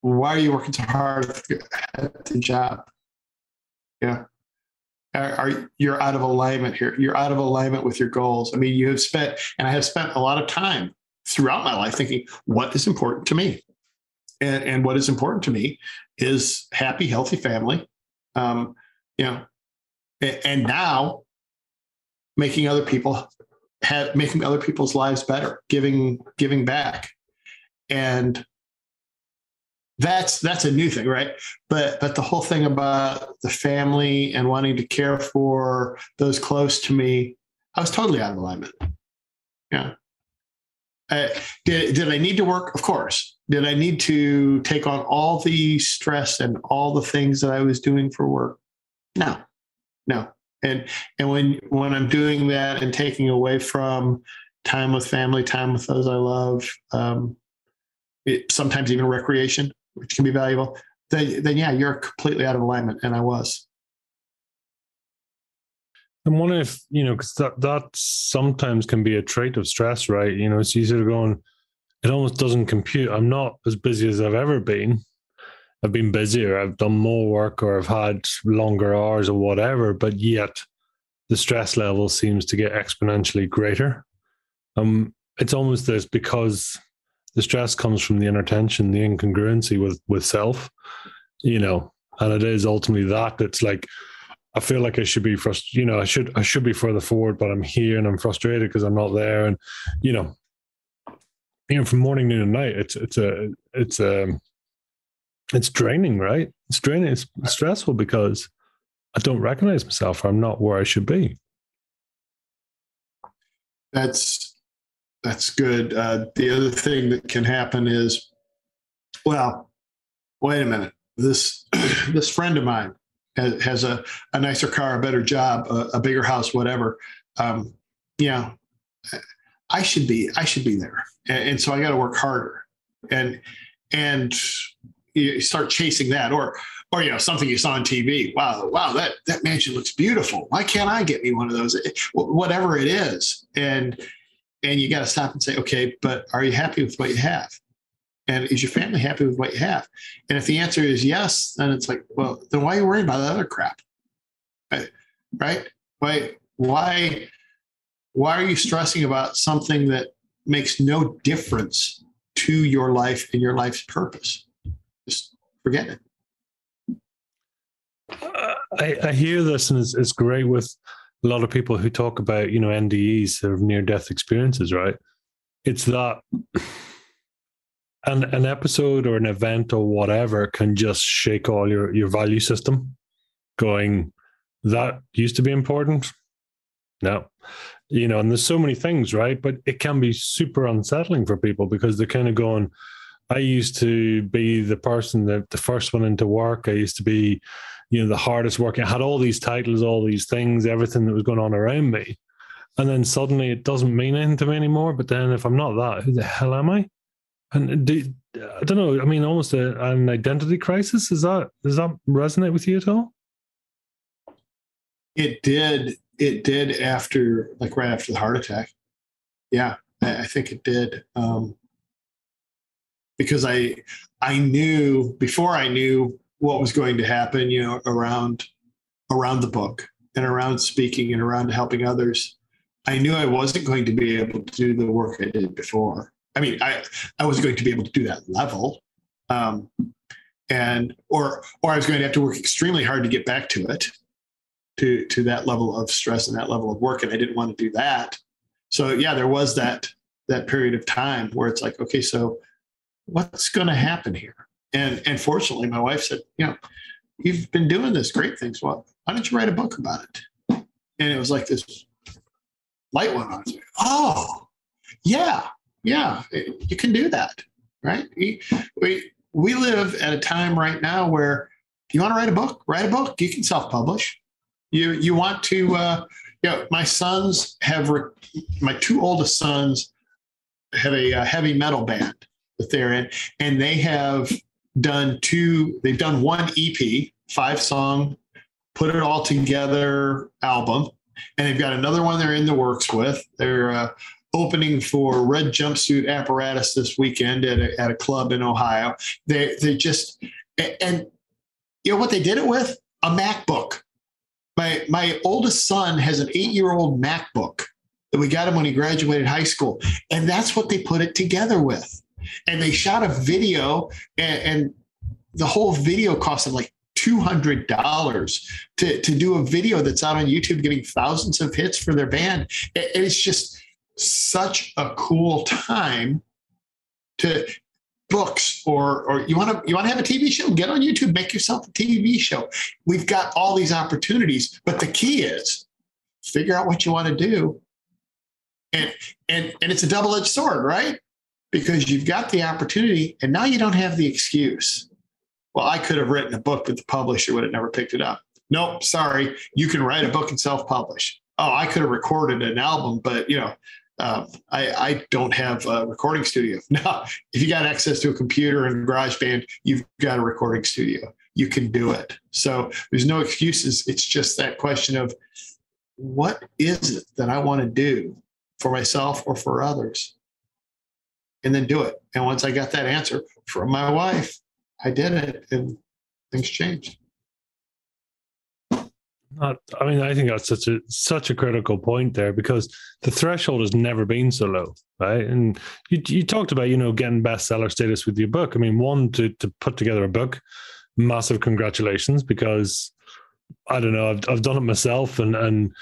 Why are you working so hard at the job? Yeah are, are, you're out of alignment here. You're out of alignment with your goals. I mean, you have spent, and I have spent a lot of time throughout my life thinking, what is important to me? And, and what is important to me is happy, healthy family. Um, you know, and, and now making other people have making other people's lives better, giving giving back, and that's that's a new thing right? But but the whole thing about the family and wanting to care for those close to me i was totally out of alignment. Yeah. Did, did i need to work? Of course. Did i need to take on all the stress and all the things that i was doing for work? No. No. And and when when i'm doing that and taking away from time with family time with those i love um, it, sometimes even recreation which can be valuable, then, then yeah, you're completely out of alignment. And I was. I'm wondering if, you know, because that, that sometimes can be a trait of stress, right? You know, it's easier to go and it almost doesn't compute. I'm not as busy as I've ever been. I've been busier, I've done more work, or I've had longer hours or whatever, but yet the stress level seems to get exponentially greater. Um, it's almost this because the stress comes from the inner tension, the incongruency with with self, you know, and it is ultimately that. It's like I feel like I should be frustrated. You know, I should I should be further forward, but I'm here and I'm frustrated because I'm not there. And you know, you know, from morning, noon, and night, it's it's a it's a it's draining, right? It's draining. It's stressful because I don't recognize myself. I'm not where I should be. That's that's good. Uh, the other thing that can happen is, well, wait a minute. This this friend of mine has, has a, a nicer car, a better job, a, a bigger house, whatever. Um, yeah, I should be I should be there, and, and so I got to work harder, and and you start chasing that, or or you know something you saw on TV. Wow, wow, that that mansion looks beautiful. Why can't I get me one of those? Whatever it is, and and you got to stop and say, okay, but are you happy with what you have? And is your family happy with what you have? And if the answer is yes, then it's like, well, then why are you worrying about that other crap? Right? Why, why, why are you stressing about something that makes no difference to your life and your life's purpose? Just forget it. Uh, I, I, hear this, and it's, it's great with a lot of people who talk about, you know, NDEs, of near death experiences, right? It's that an, an episode or an event or whatever can just shake all your, your value system going, that used to be important. No, you know, and there's so many things, right? But it can be super unsettling for people because they're kind of going, I used to be the person that the first one into work. I used to be, you know, the hardest working. I had all these titles, all these things, everything that was going on around me. And then suddenly it doesn't mean anything to me anymore. But then if I'm not that, who the hell am I? And do, I don't know. I mean, almost a, an identity crisis. Is that does that resonate with you at all? It did. It did after, like, right after the heart attack. Yeah, I, I think it did. Um, because I I knew before I knew what was going to happen, you know, around around the book and around speaking and around helping others. I knew I wasn't going to be able to do the work I did before. I mean, I I was going to be able to do that level, um, and or or I was going to have to work extremely hard to get back to it, to to that level of stress and that level of work, and I didn't want to do that. So yeah, there was that that period of time where it's like, okay, so what's going to happen here? And and fortunately, my wife said, you know, you've been doing this great things. Well, why don't you write a book about it? And it was like this light went on. Like, oh, yeah, yeah, you can do that, right? We, we live at a time right now where you want to write a book, write a book. You can self-publish. You you want to, uh, you know, my sons have re- my two oldest sons have a, a heavy metal band that they're in, and they have done two. They've done one EP, five song, put it all together album, and they've got another one they're in the works with. They're uh, opening for Red Jumpsuit Apparatus this weekend at a, at a club in Ohio. They they just and you know what they did it with a MacBook. My my oldest son has an eight year old MacBook that we got him when he graduated high school, and that's what they put it together with. And they shot a video, and, and the whole video cost them like $200 to, to do a video that's out on YouTube getting thousands of hits for their band. It's just such a cool time to books or or you want to you want to have a TV show? Get on YouTube make yourself a TV show. We've got all these opportunities but the key is figure out what you want to do. And and and it's a double-edged sword right because you've got the opportunity and now you don't have the excuse well I could have written a book but the publisher would have never picked it up nope sorry you can write a book and self-publish oh I could have recorded an album but you know uh, I, I, don't have a recording studio. Now, if you got access to a computer and GarageBand, you've got a recording studio. You can do it. So there's no excuses. It's just that question of what is it that I want to do for myself or for others? And then do it. And once I got that answer from my wife, I did it and things changed. Not, I mean, I think that's such a such a critical point there because the threshold has never been so low, right? And you you talked about you know getting bestseller status with your book. I mean, one to to put together a book, massive congratulations because I don't know, I've I've done it myself, and and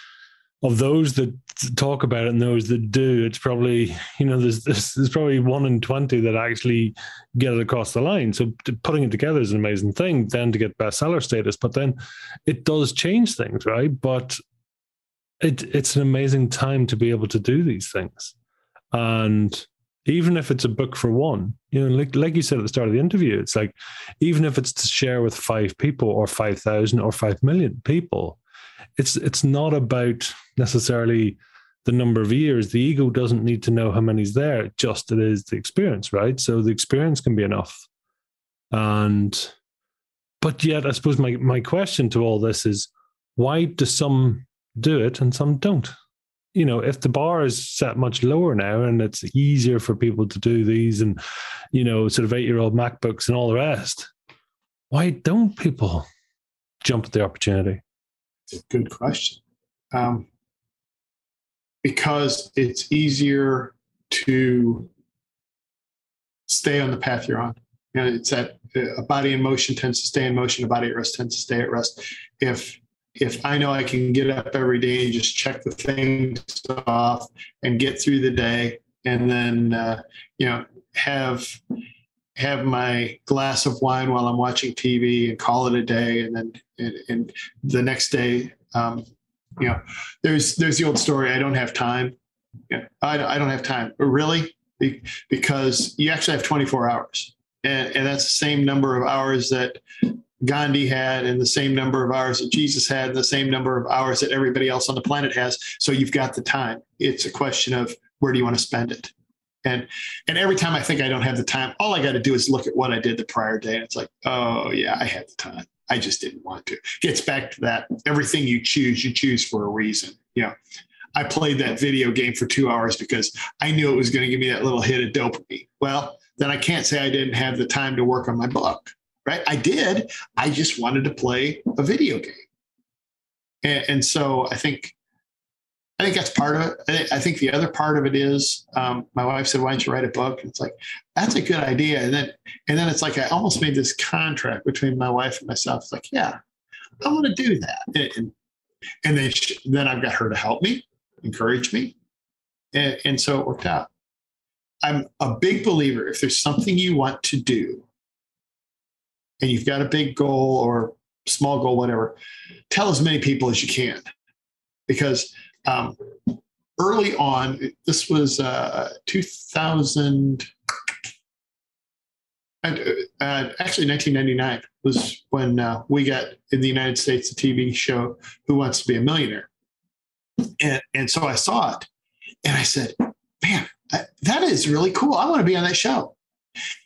of those that talk about it and those that do, it's probably you know there's there's, there's probably one in twenty that actually get it across the line. So putting it together is an amazing thing. Then to get bestseller status, but then it does change things, right? But it it's an amazing time to be able to do these things, and even if it's a book for one, you know, like like you said at the start of the interview, it's like even if it's to share with five people or five thousand or five million people it's it's not about necessarily the number of years. The ego doesn't need to know how many's there. Just it is the experience, right? So the experience can be enough. And but yet, I suppose my my question to all this is, why do some do it and some don't? You know, if the bar is set much lower now and it's easier for people to do these and, you know, sort of eight year old MacBooks and all the rest, why don't people jump at the opportunity? Good question. Um, because it's easier to stay on the path you're on. You know, it's that a body in motion tends to stay in motion, a body at rest tends to stay at rest. If if I know I can get up every day and just check the things off and get through the day, and then uh, you know have have my glass of wine while I'm watching TV and call it a day, and then and, and the next day, um, you know, there's there's the old story. I don't have time. Yeah, I, I don't have time. Really, because you actually have 24 hours, and, and that's the same number of hours that Gandhi had, and the same number of hours that Jesus had, and the same number of hours that everybody else on the planet has. So you've got the time. It's a question of where do you want to spend it. And and every time I think I don't have the time, all I got to do is look at what I did the prior day. And it's like, oh yeah, I had the time. I just didn't want to. Gets back to that. Everything you choose, you choose for a reason. You know, I played that video game for two hours because I knew it was going to give me that little hit of dopamine. Well, then I can't say I didn't have the time to work on my book, right? I did. I just wanted to play a video game. And, and so I think, I think that's part of it. I think the other part of it is um, my wife said, "Why don't you write a book?" It's like that's a good idea. And then, and then it's like I almost made this contract between my wife and myself. It's like, yeah, I want to do that. And, and then, she, then I've got her to help me, encourage me, and, and so it worked out. I'm a big believer if there's something you want to do and you've got a big goal or small goal, whatever, tell as many people as you can. Because um, early on, this was uh, 2000, and, uh, actually 1999 was when uh, we got in the United States a TV show, Who Wants to Be a Millionaire? And, and so I saw it and I said, man, that is really cool. I want to be on that show.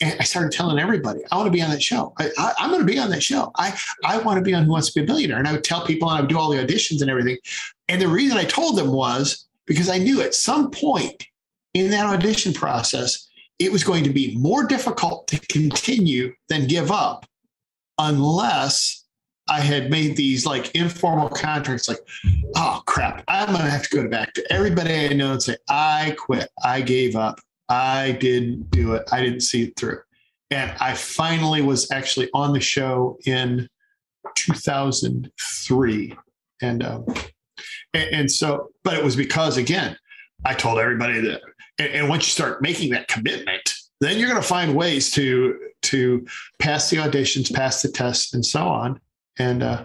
And I started telling everybody, I want to be on that show. I, am going to be on that show. I, I want to be on Who Wants to Be a Billionaire. And I would tell people and I would do all the auditions and everything. And the reason I told them was because I knew at some point in that audition process, it was going to be more difficult to continue than give up unless I had made these like informal contracts, like, oh crap, I'm gonna have to go back to everybody I know and say, I quit, I gave up, I didn't do it, I didn't see it through. And I finally was actually on the show in 2003. And, um, and, and so, but it was because again, I told everybody that, and, and once you start making that commitment, then you're going to find ways to to pass the auditions, pass the tests, and so on and uh,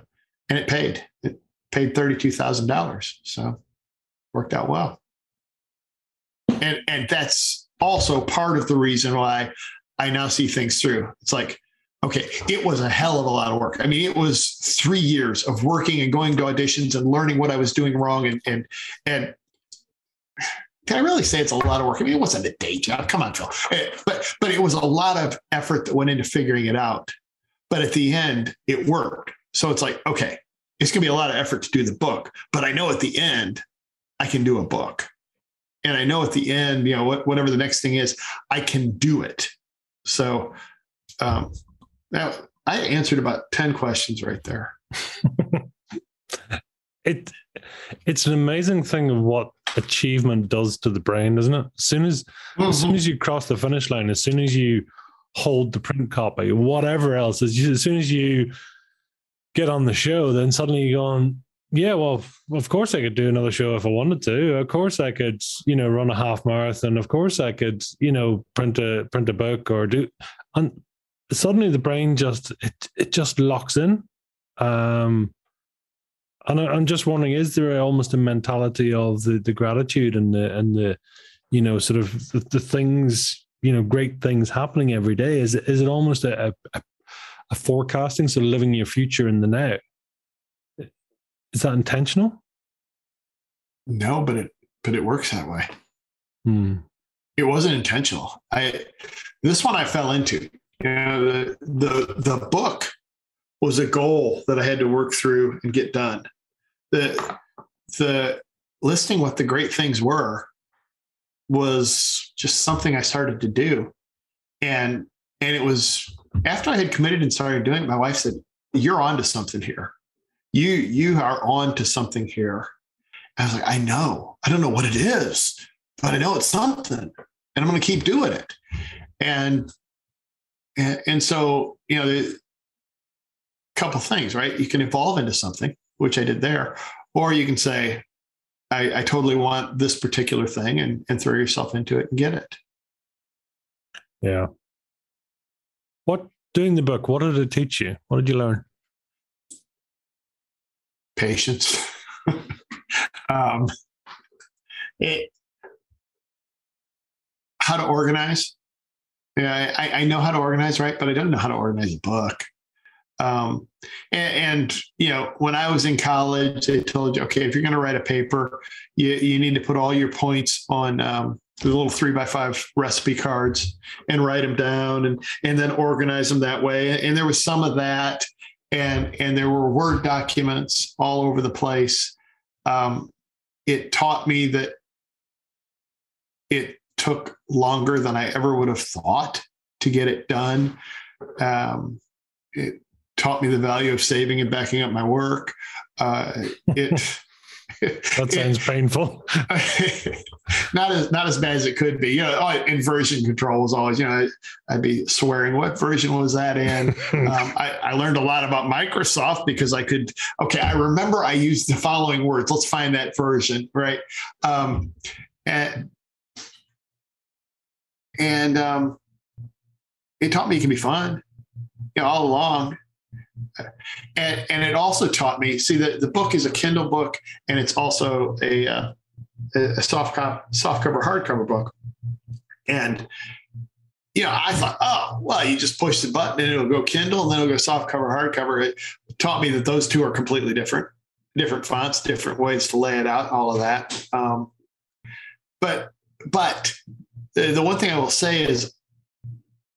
and it paid. It paid thirty two thousand dollars, so worked out well. And and that's also part of the reason why I now see things through. It's like, okay, it was a hell of a lot of work. I mean, it was three years of working and going to auditions and learning what I was doing wrong and and and can I really say it's a lot of work? I mean, it wasn't a day job. Come on, Phil. Eh, but but it was a lot of effort that went into figuring it out. But at the end, it worked. So it's like, okay, it's going to be a lot of effort to do the book, but I know at the end I can do a book. And I know at the end, you know, what, whatever the next thing is, I can do it. So um, now I answered about 10 questions right there. it it's an amazing thing of what achievement does to the brain, isn't it? As soon as mm-hmm. as soon as you cross the finish line, as soon as you hold the print copy, whatever else, as, you, as soon as you get on the show, then suddenly you're going, yeah, well, of course I could do another show if I wanted to. Of course I could, you know, run a half marathon. Of course I could, you know, print a print a book or do. And suddenly the brain just it it just locks in. Um, and I, I'm just wondering, is there almost a mentality of the the gratitude and the and the, you know, sort of the, the things, you know, great things happening every day? Is it is it almost a, a a forecasting, so living your future in the now. Is that intentional? No, but it but it works that way. Hmm. It wasn't intentional. I this one I fell into. You know, the the the book was a goal that I had to work through and get done. The the listing what the great things were was just something I started to do. And and it was after I had committed and started doing it, my wife said, You're on to something here. You you are on to something here. I was like, I know. I don't know what it is, but I know it's something. And I'm gonna keep doing it. And and, and so, you know, a couple things, right? You can evolve into something, which I did there, or you can say, I, I totally want this particular thing and, and throw yourself into it and get it. Yeah. What doing the book? What did it teach you? What did you learn? Patience. um, it, how to organize. Yeah, I, I, know how to organize, right? But I don't know how to organize a book. Um, and, and, you know, when I was in college, they told you, okay, if you're going to write a paper, you, you need to put all your points on um, the little three by five recipe cards and write them down and and then organize them that way. And there was some of that, and and there were word documents all over the place. Um, it taught me that it took longer than I ever would have thought to get it done. Um, it taught me the value of saving and backing up my work. Uh, it that sounds painful. not as not as bad as it could be. You know, oh, and version control was always, you know, I'd be swearing, what version was that in? um, I, I, learned a lot about Microsoft because I could, okay, I remember I used the following words. Let's find that version, right? Um, and and um, it taught me it can be fun, you know, all along and and it also taught me. See, the, the book is a Kindle book, and it's also a uh, a soft cop, soft cover hardcover book. And you know, I thought, oh, well, you just push the button and it'll go Kindle, and then it'll go soft cover hardcover. It taught me that those two are completely different, different fonts, different ways to lay it out, all of that. Um, but but the, the one thing I will say is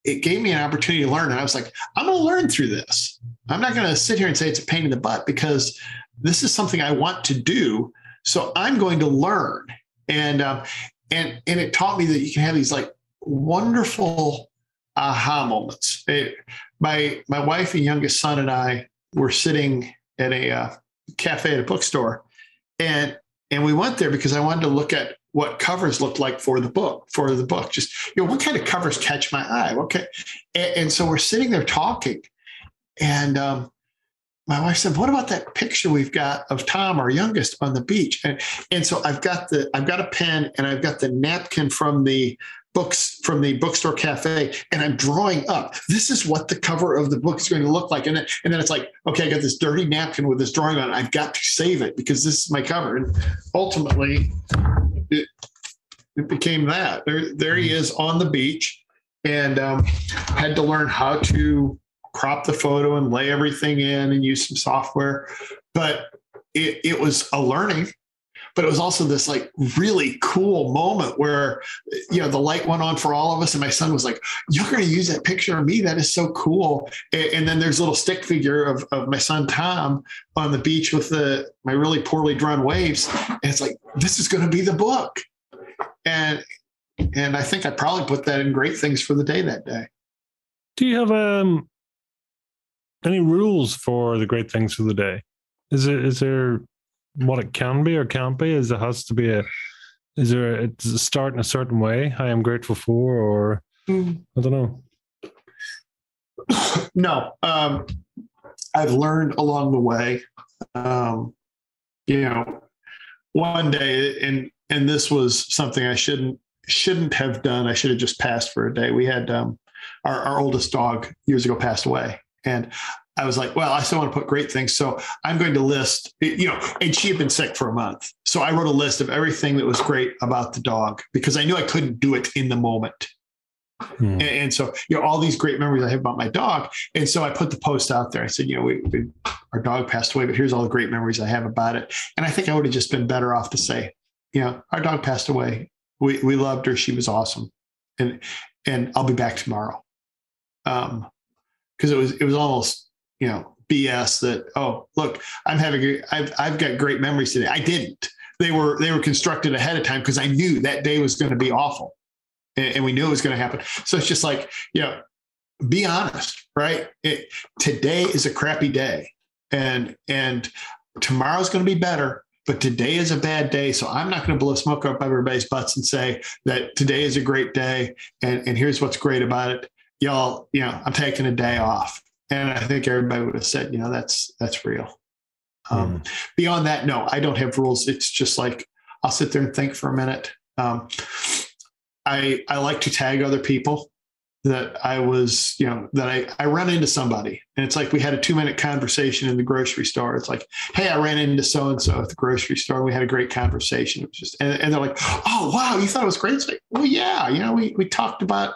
it gave me an opportunity to learn. And I was like, I'm going to learn through this. I'm not going to sit here and say it's a pain in the butt because this is something I want to do. So I'm going to learn. And, um, and, and it taught me that you can have these like wonderful aha moments. It, my, my wife and youngest son and I were sitting at a uh, cafe at a bookstore and, and we went there because I wanted to look at what covers looked like for the book for the book just you know what kind of covers catch my eye okay and, and so we're sitting there talking and um, my wife said what about that picture we've got of tom our youngest on the beach and and so i've got the i've got a pen and i've got the napkin from the books from the bookstore cafe and I'm drawing up. This is what the cover of the book is going to look like. And then, and then it's like, okay, I got this dirty napkin with this drawing on it. I've got to save it because this is my cover. And ultimately, it, it became that. There, there he is on the beach, and um, had to learn how to crop the photo and lay everything in and use some software. But it, it was a learning but it was also this like really cool moment where you know the light went on for all of us and my son was like you're going to use that picture of me that is so cool and, and, then there's a little stick figure of, of my son tom on the beach with the my really poorly drawn waves and it's like this is going to be the book and and I think I probably put that in great things for the day that day. Do you have um any rules for the great things for the day? Is it is there what it can be or can't be? Is it has to be a is there a, does it start in a certain way? I am grateful for, or mm. I don't know. No, um, I've learned along the way. Um, you know, one day, and and this was something I shouldn't shouldn't have done. I should have just passed for a day. We had um, our, our oldest dog years ago passed away, and I was like, well, I still want to put great things, so I'm going to list, you know, and she had been sick for a month, so I wrote a list of everything that was great about the dog because I knew I couldn't do it in the moment. Hmm. And, and, so, you know, all these great memories I have about my dog. And so I put the post out there. I said, you know, we, we, our dog passed away, but here's all the great memories I have about it. And I think I would have just been better off to say, you know, our dog passed away. We we loved her. She was awesome, and and I'll be back tomorrow. Um, because it was it was almost you know BS that oh look I'm having I've I've got great memories today. I didn't. They were they were constructed ahead of time because I knew that day was going to be awful, and, and we knew it was going to happen. So it's just like you know, be honest, right? It, today is a crappy day, and and tomorrow's going to be better but today is a bad day. So I'm not going to blow smoke up everybody's butts and say that today is a great day. And, and here's what's great about it. Y'all, you know, I'm taking a day off. And I think everybody would have said, you know, that's, that's real. Um, mm. Beyond that, no, I don't have rules. It's just like, I'll sit there and think for a minute. Um, I, I like to tag other people that I was, you know, that I, I run into somebody and it's like we had a two minute conversation in the grocery store. It's like, hey, I ran into so and so at the grocery store. And We had a great conversation. It was just, and, and they're like, oh, wow, you thought it was great? It's like, well, yeah, you know, we, we talked about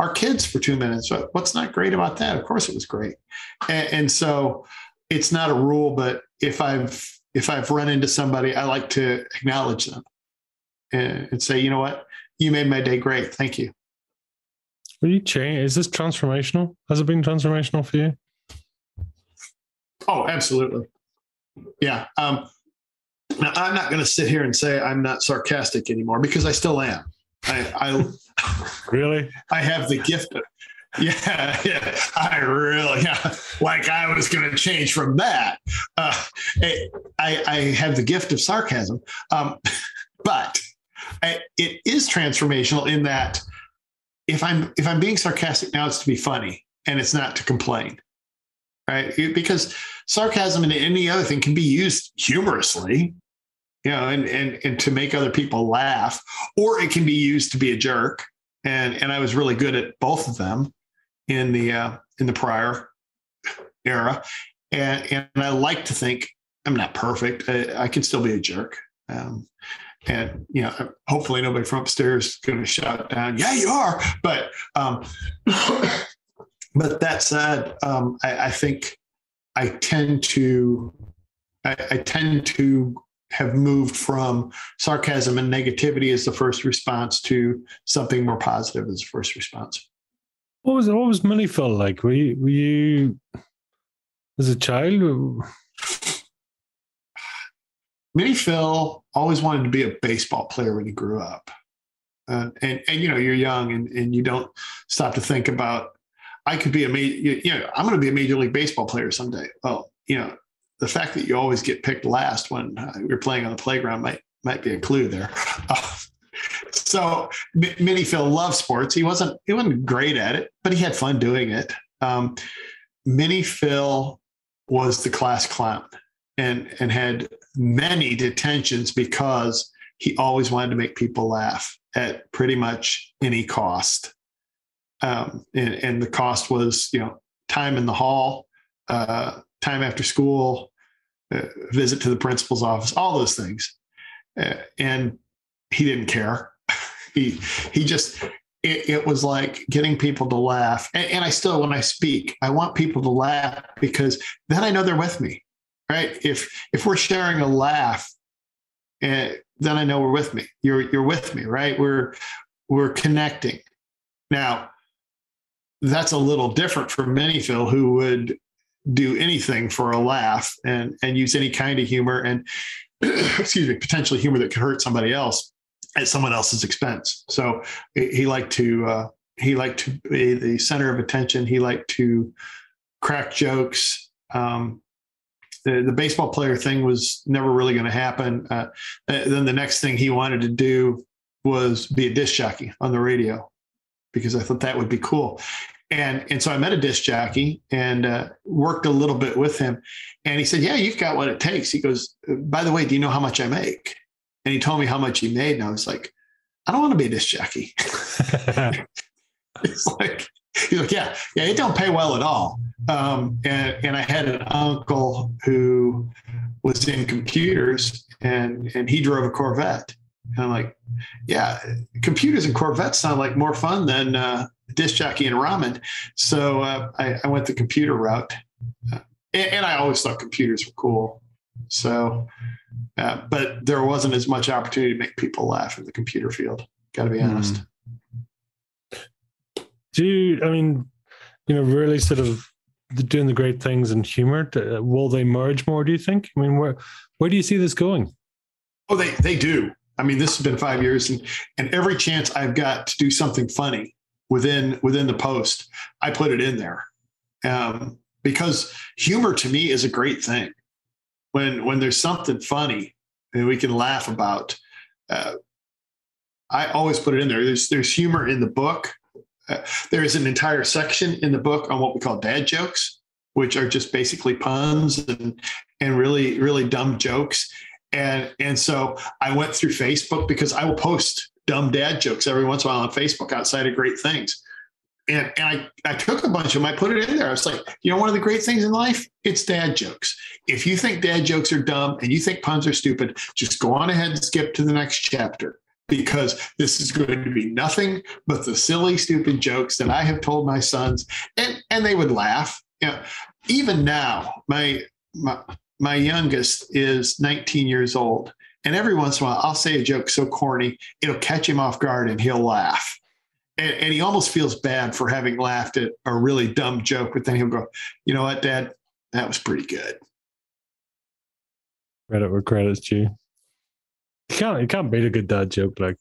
our kids for two minutes. But what's not great about that? Of course, it was great. And, and so it's not a rule, but if I've, if I've run into somebody, I like to acknowledge them and, and say, you know what, you made my day great. Thank you. Will you change? Is this transformational? Has it been transformational for you? Oh, absolutely. Yeah. Um, now, I'm not going to sit here and say I'm not sarcastic anymore because I still am. I, I really, I have the gift. Of, Yeah, yeah. I really, yeah. Like I was going to change from that. Uh, I, I have the gift of sarcasm, um, but I, it is transformational in that if I'm if I'm being sarcastic now, it's to be funny and it's not to complain, right? Because sarcasm and any other thing can be used humorously, you know, and and and to make other people laugh, or it can be used to be a jerk. And and I was really good at both of them in the uh, in the prior era, and and I like to think I'm not perfect. I, I can still be a jerk. Um, and you know, hopefully nobody from upstairs is going to shout down, "Yeah, you are." But um, but that said, um, I, I, think I tend to I, I, tend to have moved from sarcasm and negativity as the first response to something more positive as the first response. What was what was Mini Phil like? Were you, were you as a child? Mini Phil always wanted to be a baseball player when he grew up. Uh, and, and, you know, you're young and, and you don't stop to think about, I could be a, you know, I'm going to be a major league baseball player someday. Well, you know, the fact that you always get picked last when uh, you're playing on the playground might, might be a clue there. So Mini Phil loved sports. He wasn't, he wasn't great at it, but he had fun doing it. Um, Mini Phil was the class clown and and had many detentions because he always wanted to make people laugh at pretty much any cost. Um, and, and, the cost was, you know, time in the hall, uh, time after school, uh, visit to the principal's office, all those things. Uh, and he didn't care. he he just it, it, was like getting people to laugh. And, and I still, when I speak, I want people to laugh because then I know they're with me right? If if we're sharing a laugh, uh, then I know we're with me. You're you're with me, right? We're we're connecting. Now, that's a little different from Mini Phil who would do anything for a laugh and and use any kind of humor and excuse me, potentially humor that could hurt somebody else at someone else's expense. So he liked to uh, he liked to be the center of attention. He liked to crack jokes. Um, the, baseball player thing was never really going to happen. Uh, then the next thing he wanted to do was be a disc jockey on the radio because I thought that would be cool. And, and so I met a disc jockey and uh, worked a little bit with him. And he said, Yeah, you've got what it takes. He goes, By the way, do you know how much I make? And he told me how much he made. And I was like, I don't want to be a disc jockey. it's like, he's like, Yeah, yeah, it don't pay well at all. Um, and, and I had an uncle who was in computers and, and he drove a Corvette. And I'm like, yeah, computers and Corvettes sound like more fun than uh, disc jockey and ramen. So uh, I, I, went the computer route. Uh, and, and, I always thought computers were cool. So, uh, but there wasn't as much opportunity to make people laugh in the computer field. Got to be honest. Mm. Do you, I mean, you know, really sort of doing the great things and humor uh, will they merge more do you think? I mean where where do you see this going? Oh they they do. I mean this has been five years and and every chance i've got to do something funny within within the post i put it in there. Um, because humor to me is a great thing. When when there's something funny and we can laugh about uh, i always put it in there. There's there's humor in the book there is an entire section in the book on what we call dad jokes, which are just basically puns and and really really dumb jokes. And and so I went through Facebook because I will post dumb dad jokes every once in a while on Facebook outside of great things. And, and I, I took a bunch of them, I put it in there. I was like, you know, one of the great things in life, it's dad jokes. If you think dad jokes are dumb and you think puns are stupid, just go on ahead and skip to the next chapter because this is going to be nothing but the silly, stupid jokes that I have told my sons, and and they would laugh. You know, even now, my my my youngest is 19 years old, and every once in a while, I'll say a joke so corny it'll catch him off guard, and he'll laugh. And, and he almost feels bad for having laughed at a really dumb joke, but then he'll go, "You know what, Dad? That was pretty good." Credit where credit's due. You can't you can't beat a good dad joke like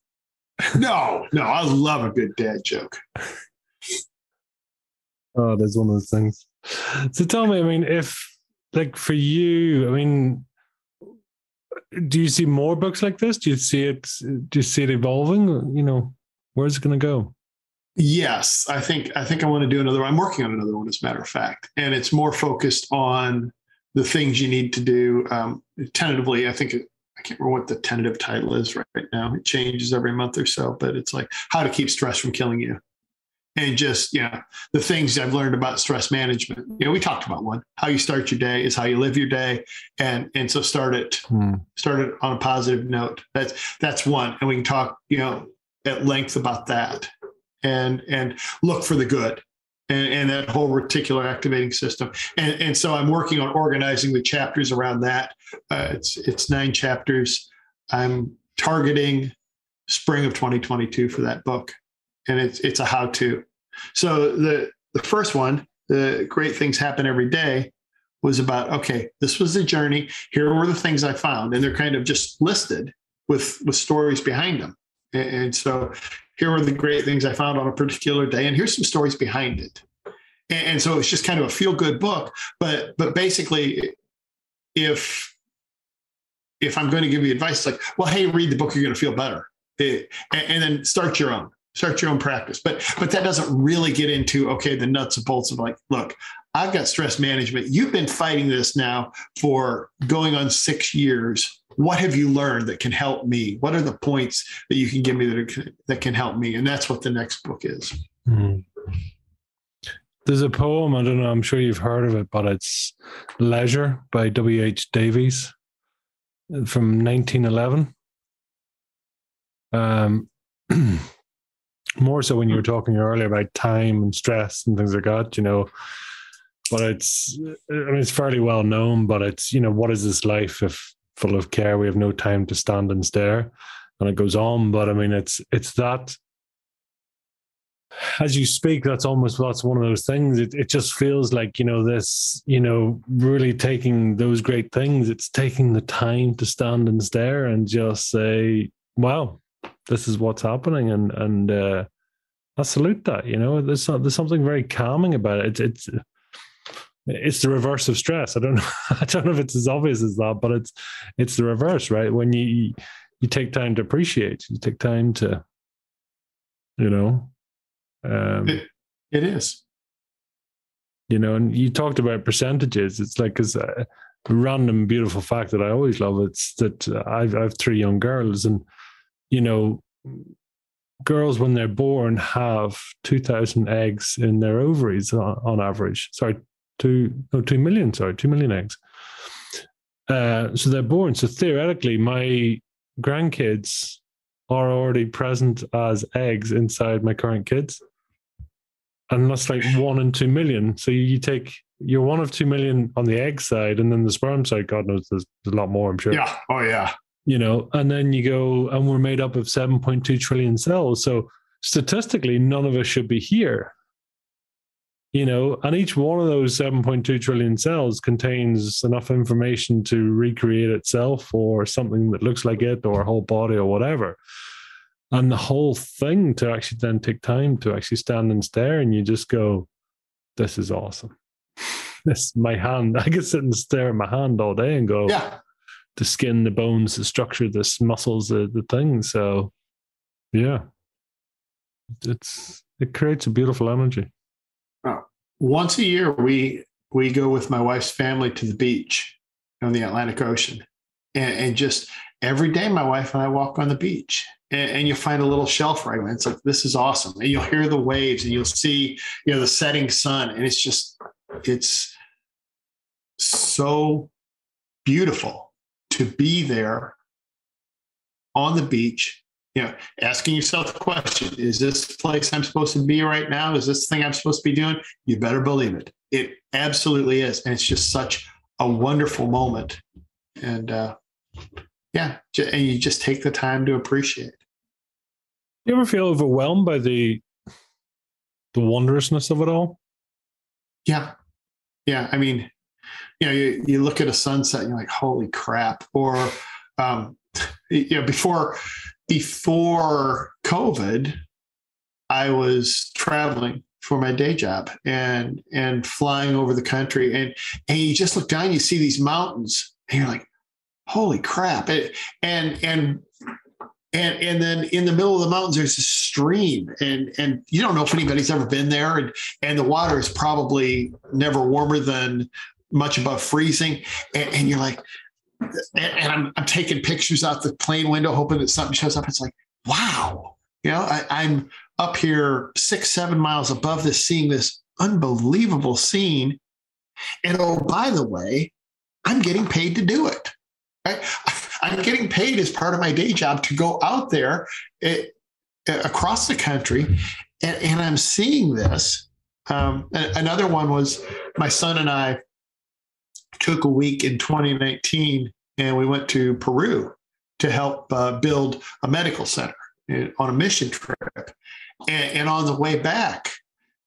No, no, I love a good dad joke. Oh, there's one of those things. So tell me, I mean, if like for you, I mean, do you see more books like this? Do you see it? Do you see it evolving? You know, where's it going to go? Yes, I think I think I want to do another. I'm working on another one, as a matter of fact, and it's more focused on the things you need to do. Um, tentatively, I think can't remember what the tentative title is right, right now. It changes every month or so, but it's like how to keep stress from killing you and just you know the things I've learned about stress management. You know, we talked about one. How you start your day is how you live your day, and and so start it hmm. start it on a positive note. That's that's one, and we can talk you know at length about that, and and look for the good. And, and that whole reticular activating system, and and so I'm working on organizing the chapters around that. Uh, it's it's nine chapters. I'm targeting spring of 2022 for that book and it's it's a how to. So the the first one, the great things happen every day, was about okay, this was the journey. Here were the things I found, and they're kind of just listed with with stories behind them. And, so here were the great things I found on a particular day, and here's some stories behind it. And, and so it's just kind of a feel good book. But but basically, if if I'm going to give you advice, like, well, hey, read the book, you're going to feel better. It, and, and then start your own start your own practice. But but that doesn't really get into okay the nuts and bolts of like, look, I've got stress management. You've been fighting this now for going on six years. What have you learned that can help me? What are the points that you can give me that can, that can help me? And that's what the next book is. Mm-hmm. There's a poem, I don't know, I'm sure you've heard of it, but it's Leisure by W.H. Davies from 1911. Um, more so when you were talking earlier about time and stress and things like that, you know. But it's, I mean, it's fairly well known. But it's, you know, what is this life if full of care? We have no time to stand and stare, and it goes on. But I mean, it's it's that. As you speak, that's almost that's one of those things. It it just feels like you know this, you know, really taking those great things. It's taking the time to stand and stare and just say, "Wow, this is what's happening and and uh, I salute that. You know, there's there's something very calming about it. It's it's it's the reverse of stress. I don't know. I don't know if it's as obvious as that, but it's it's the reverse, right? When you you take time to appreciate, you take time to, you know, um, it, it is. You know, and you talked about percentages. It's like because a random beautiful fact that I always love. It's that I've I have three young girls, and you know, girls when they're born have 2000 eggs in their ovaries on, on average sorry two no 2 million sorry 2 million eggs. Uh, so they're born. So theoretically my grandkids are already present as eggs inside my current kids. And that's like one in two million. So you, you take you're one of two million on the egg side and then the sperm side. God knows there's, there's a lot more i'm sure. Yeah. Oh yeah. You know, and then you go, and we're made up of 7.2 trillion cells. So statistically, none of us should be here. You know, and each one of those 7.2 trillion cells contains enough information to recreate itself or something that looks like it or a whole body or whatever. And the whole thing to actually then take time to actually stand and stare, and you just go, This is awesome. This my hand. I could sit and stare at my hand all day and go, Yeah the skin, the bones, the structure, the muscles, the, the thing. So, yeah, it's it creates a beautiful energy. Once a year, we we go with my wife's family to the beach on the Atlantic Ocean, and, and just every day, my wife and I walk on the beach, and, and you'll find a little shell fragment. It's like this is awesome, and you'll hear the waves, and you'll see you know the setting sun, and it's just it's so beautiful to be there on the beach, you know, asking yourself the question, is this place I'm supposed to be right now? Is this thing I'm supposed to be doing? You better believe it. It absolutely is. And it's just such a wonderful moment. And uh, yeah, and you just take the time to appreciate. You ever feel overwhelmed by the the wondrousness of it all? Yeah. Yeah. I mean, you know, you, you look at a sunset and you're like, holy crap. Or, um, you know, before, before COVID, I was traveling for my day job and and flying over the country. And and you just look down you see these mountains and you're like holy crap. It, and and and and then in the middle of the mountains there's a stream and and you don't know if anybody's ever been there. And and the water is probably never warmer than much above freezing. And, and you're like and, I'm, I'm taking pictures out the plane window hoping that something shows up it's like wow you know I, i'm up here six, seven miles above this, seeing this unbelievable scene. And oh, by the way, I'm getting paid to do it. Right? I'm getting paid as part of my day job to go out there it, eh, eh, across the country, and, and I'm seeing this. Um, another one was my son and I took a week in 2019 and we went to Peru to help uh, build a medical center eh, on a mission trip. And, and on the way back,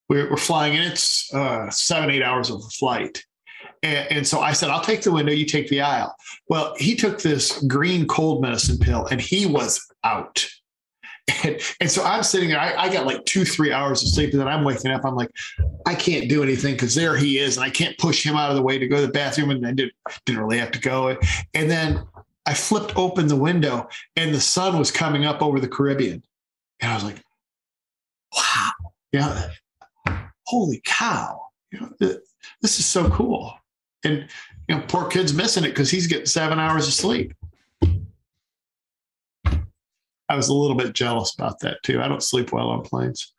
we're, we're flying and it's uh, seven, eight hours of a flight. And, and, so I said, I'll take the window, you take the aisle. Well, he took this green cold medicine pill and he was out. And, and so I'm sitting there, I, I, got like two, three hours of sleep. And then I'm waking up. I'm like, I can't do anything because there he is. And I can't push him out of the way to go to the bathroom. And I did, didn't really have to go. And then I flipped open the window and the sun was coming up over the Caribbean. And I was like, wow, yeah, holy cow, you know, this is so cool. And you know, poor kid's missing it because he's getting seven hours of sleep. I was a little bit jealous about that too. I don't sleep well on planes.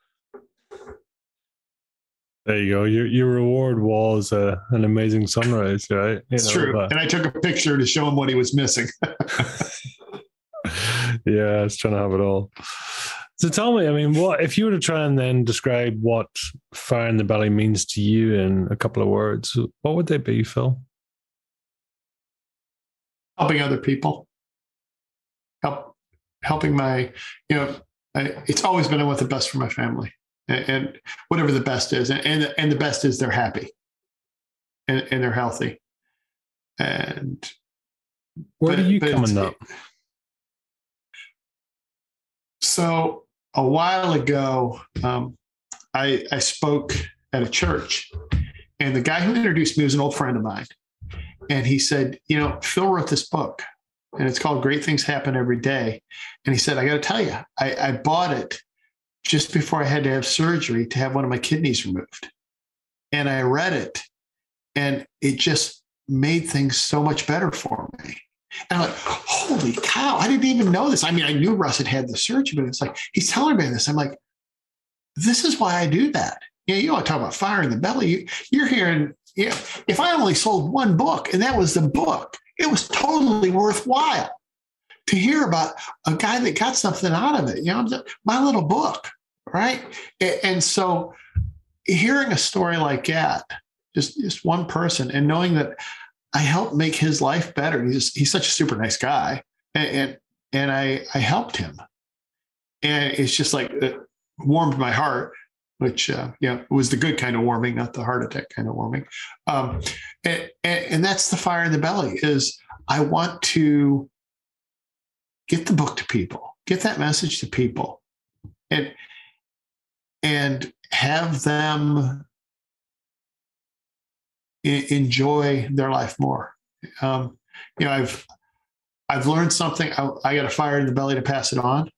There you go. Your your reward was uh, an amazing sunrise, right? You it's know, true. But... And I took a picture to show him what he was missing. yeah, I was trying to have it all. So tell me, I mean, what if you were to try and then describe what fire in the belly means to you in a couple of words? What would they be, Phil? Helping other people, help, helping my, you know, I, it's always been I want the best for my family, and, and whatever the best is, and, and and the best is they're happy, and, and they're healthy, and where but, do you coming up? So a while ago, um, I, I spoke at a church, and the guy who introduced me was an old friend of mine. And he said, You know, Phil wrote this book, and it's called Great Things Happen Every Day. And he said, I got to tell you, I, I bought it just before I had to have surgery to have one of my kidneys removed. And I read it, and it just made things so much better for me. And I'm like, holy cow, I didn't even know this. I mean, I knew Russ had had the surgery, but it's like, he's telling me this. I'm like, this is why I do that. Yeah, you know, you want to talk about fire in the belly. You, are hearing, you know, if I only sold one book and that was the book, it was totally worthwhile to hear about a guy that got something out of it. You know, my little book, right? And so hearing a story like that, just, just one person and knowing that I helped make his life better. He's he's such a super nice guy, and and, and I I helped him, and it's just like it warmed my heart, which uh, yeah was the good kind of warming, not the heart attack kind of warming. Um, and, and, and that's the fire in the belly. Is I want to get the book to people, get that message to people, and and have them enjoy their life more. Um, you know, I've I've learned something. I, I got a fire in the belly to pass it on.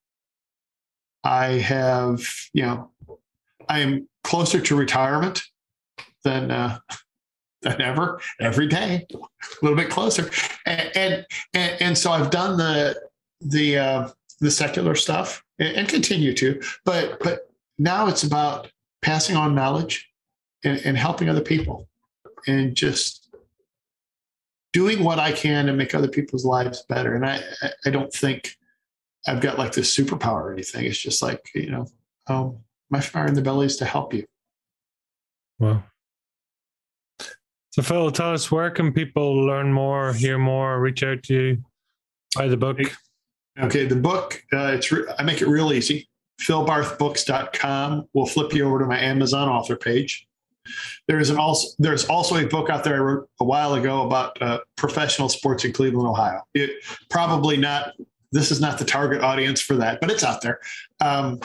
I have, you know, I am closer to retirement than uh, than ever. Every day, a little bit closer, and and and, and so I've done the the uh, the secular stuff and, and continue to, but but now it's about passing on knowledge and, and helping other people and just doing what I can to make other people's lives better. And I, I don't think I've got like this superpower or anything. It's just like, you know, um, my fire in the belly is to help you. Well, so Phil, tell us where can people learn more, hear more, reach out to you, buy the book? Okay, the book, uh, it's re- I make it real easy. PhilBarthBooks.com will flip you over to my Amazon author page. There is an also there's also a book out there I wrote a while ago about uh, professional sports in Cleveland, Ohio. It probably not. This is not the target audience for that, but it's out there. Um,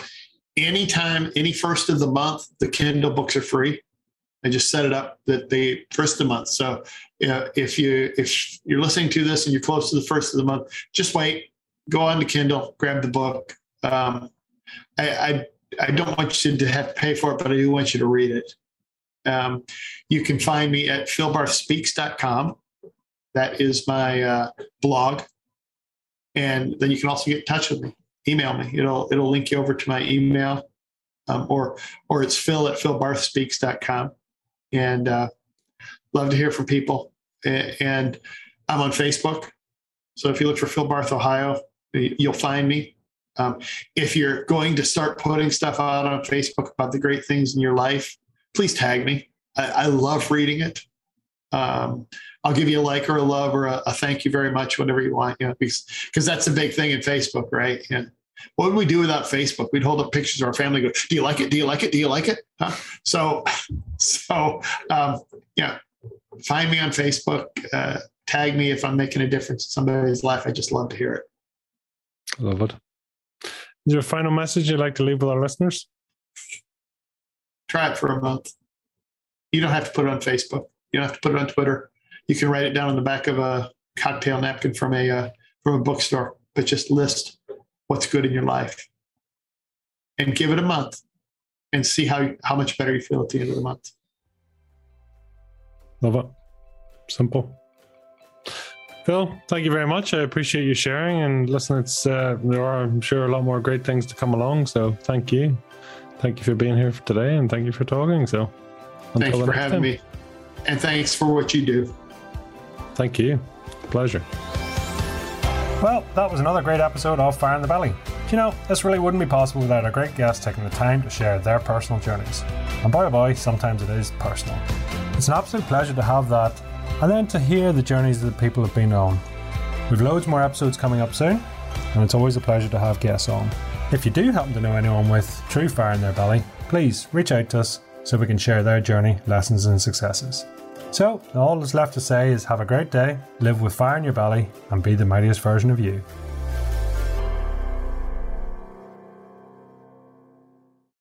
anytime, any first of the month, the Kindle books are free. I just set it up that the first of the month. So uh, if you if you're listening to this and you're close to the first of the month, just wait. Go on to Kindle, grab the book. Um, I, I I don't want you to have to pay for it, but I do want you to read it. Um, you can find me at philbarthspeaks.com. That is my uh, blog. And then you can also get in touch with me. Email me. It'll it'll link you over to my email. Um, or or it's phil at philbarthspeaks.com. And uh, love to hear from people. And I'm on Facebook. So if you look for Phil Barth, Ohio, you'll find me. Um, if you're going to start putting stuff out on Facebook about the great things in your life, please tag me. I, I love reading it. Um, I'll give you a like or a love or a, a thank you very much, whatever you want, you know, because, because that's a big thing in Facebook, right? And what would we do without Facebook? We'd hold up pictures of our family, go, do you like it? Do you like it? Do you like it? Huh? So, so, um, yeah, find me on Facebook, uh, tag me if I'm making a difference in somebody's life. I just love to hear it. Love it. Is there a final message you'd like to leave with our listeners? Try it for a month. You don't have to put it on Facebook. You don't have to put it on Twitter. You can write it down on the back of a cocktail napkin from a uh, from a bookstore, but just list what's good in your life and give it a month and see how how much better you feel at the end of the month. Love it. Simple. Phil, thank you very much. I appreciate you sharing and listen. It's uh, there are, I'm sure, a lot more great things to come along. So thank you, thank you for being here today, and thank you for talking. So thank you for having time. me, and thanks for what you do. Thank you. Pleasure. Well, that was another great episode of Fire in the Belly. you know, this really wouldn't be possible without our great guests taking the time to share their personal journeys. And boy boy, sometimes it is personal. It's an absolute pleasure to have that and then to hear the journeys that people have been on. We've loads more episodes coming up soon, and it's always a pleasure to have guests on. If you do happen to know anyone with true fire in their belly, please reach out to us so we can share their journey, lessons, and successes. So, all that's left to say is have a great day, live with fire in your belly, and be the mightiest version of you.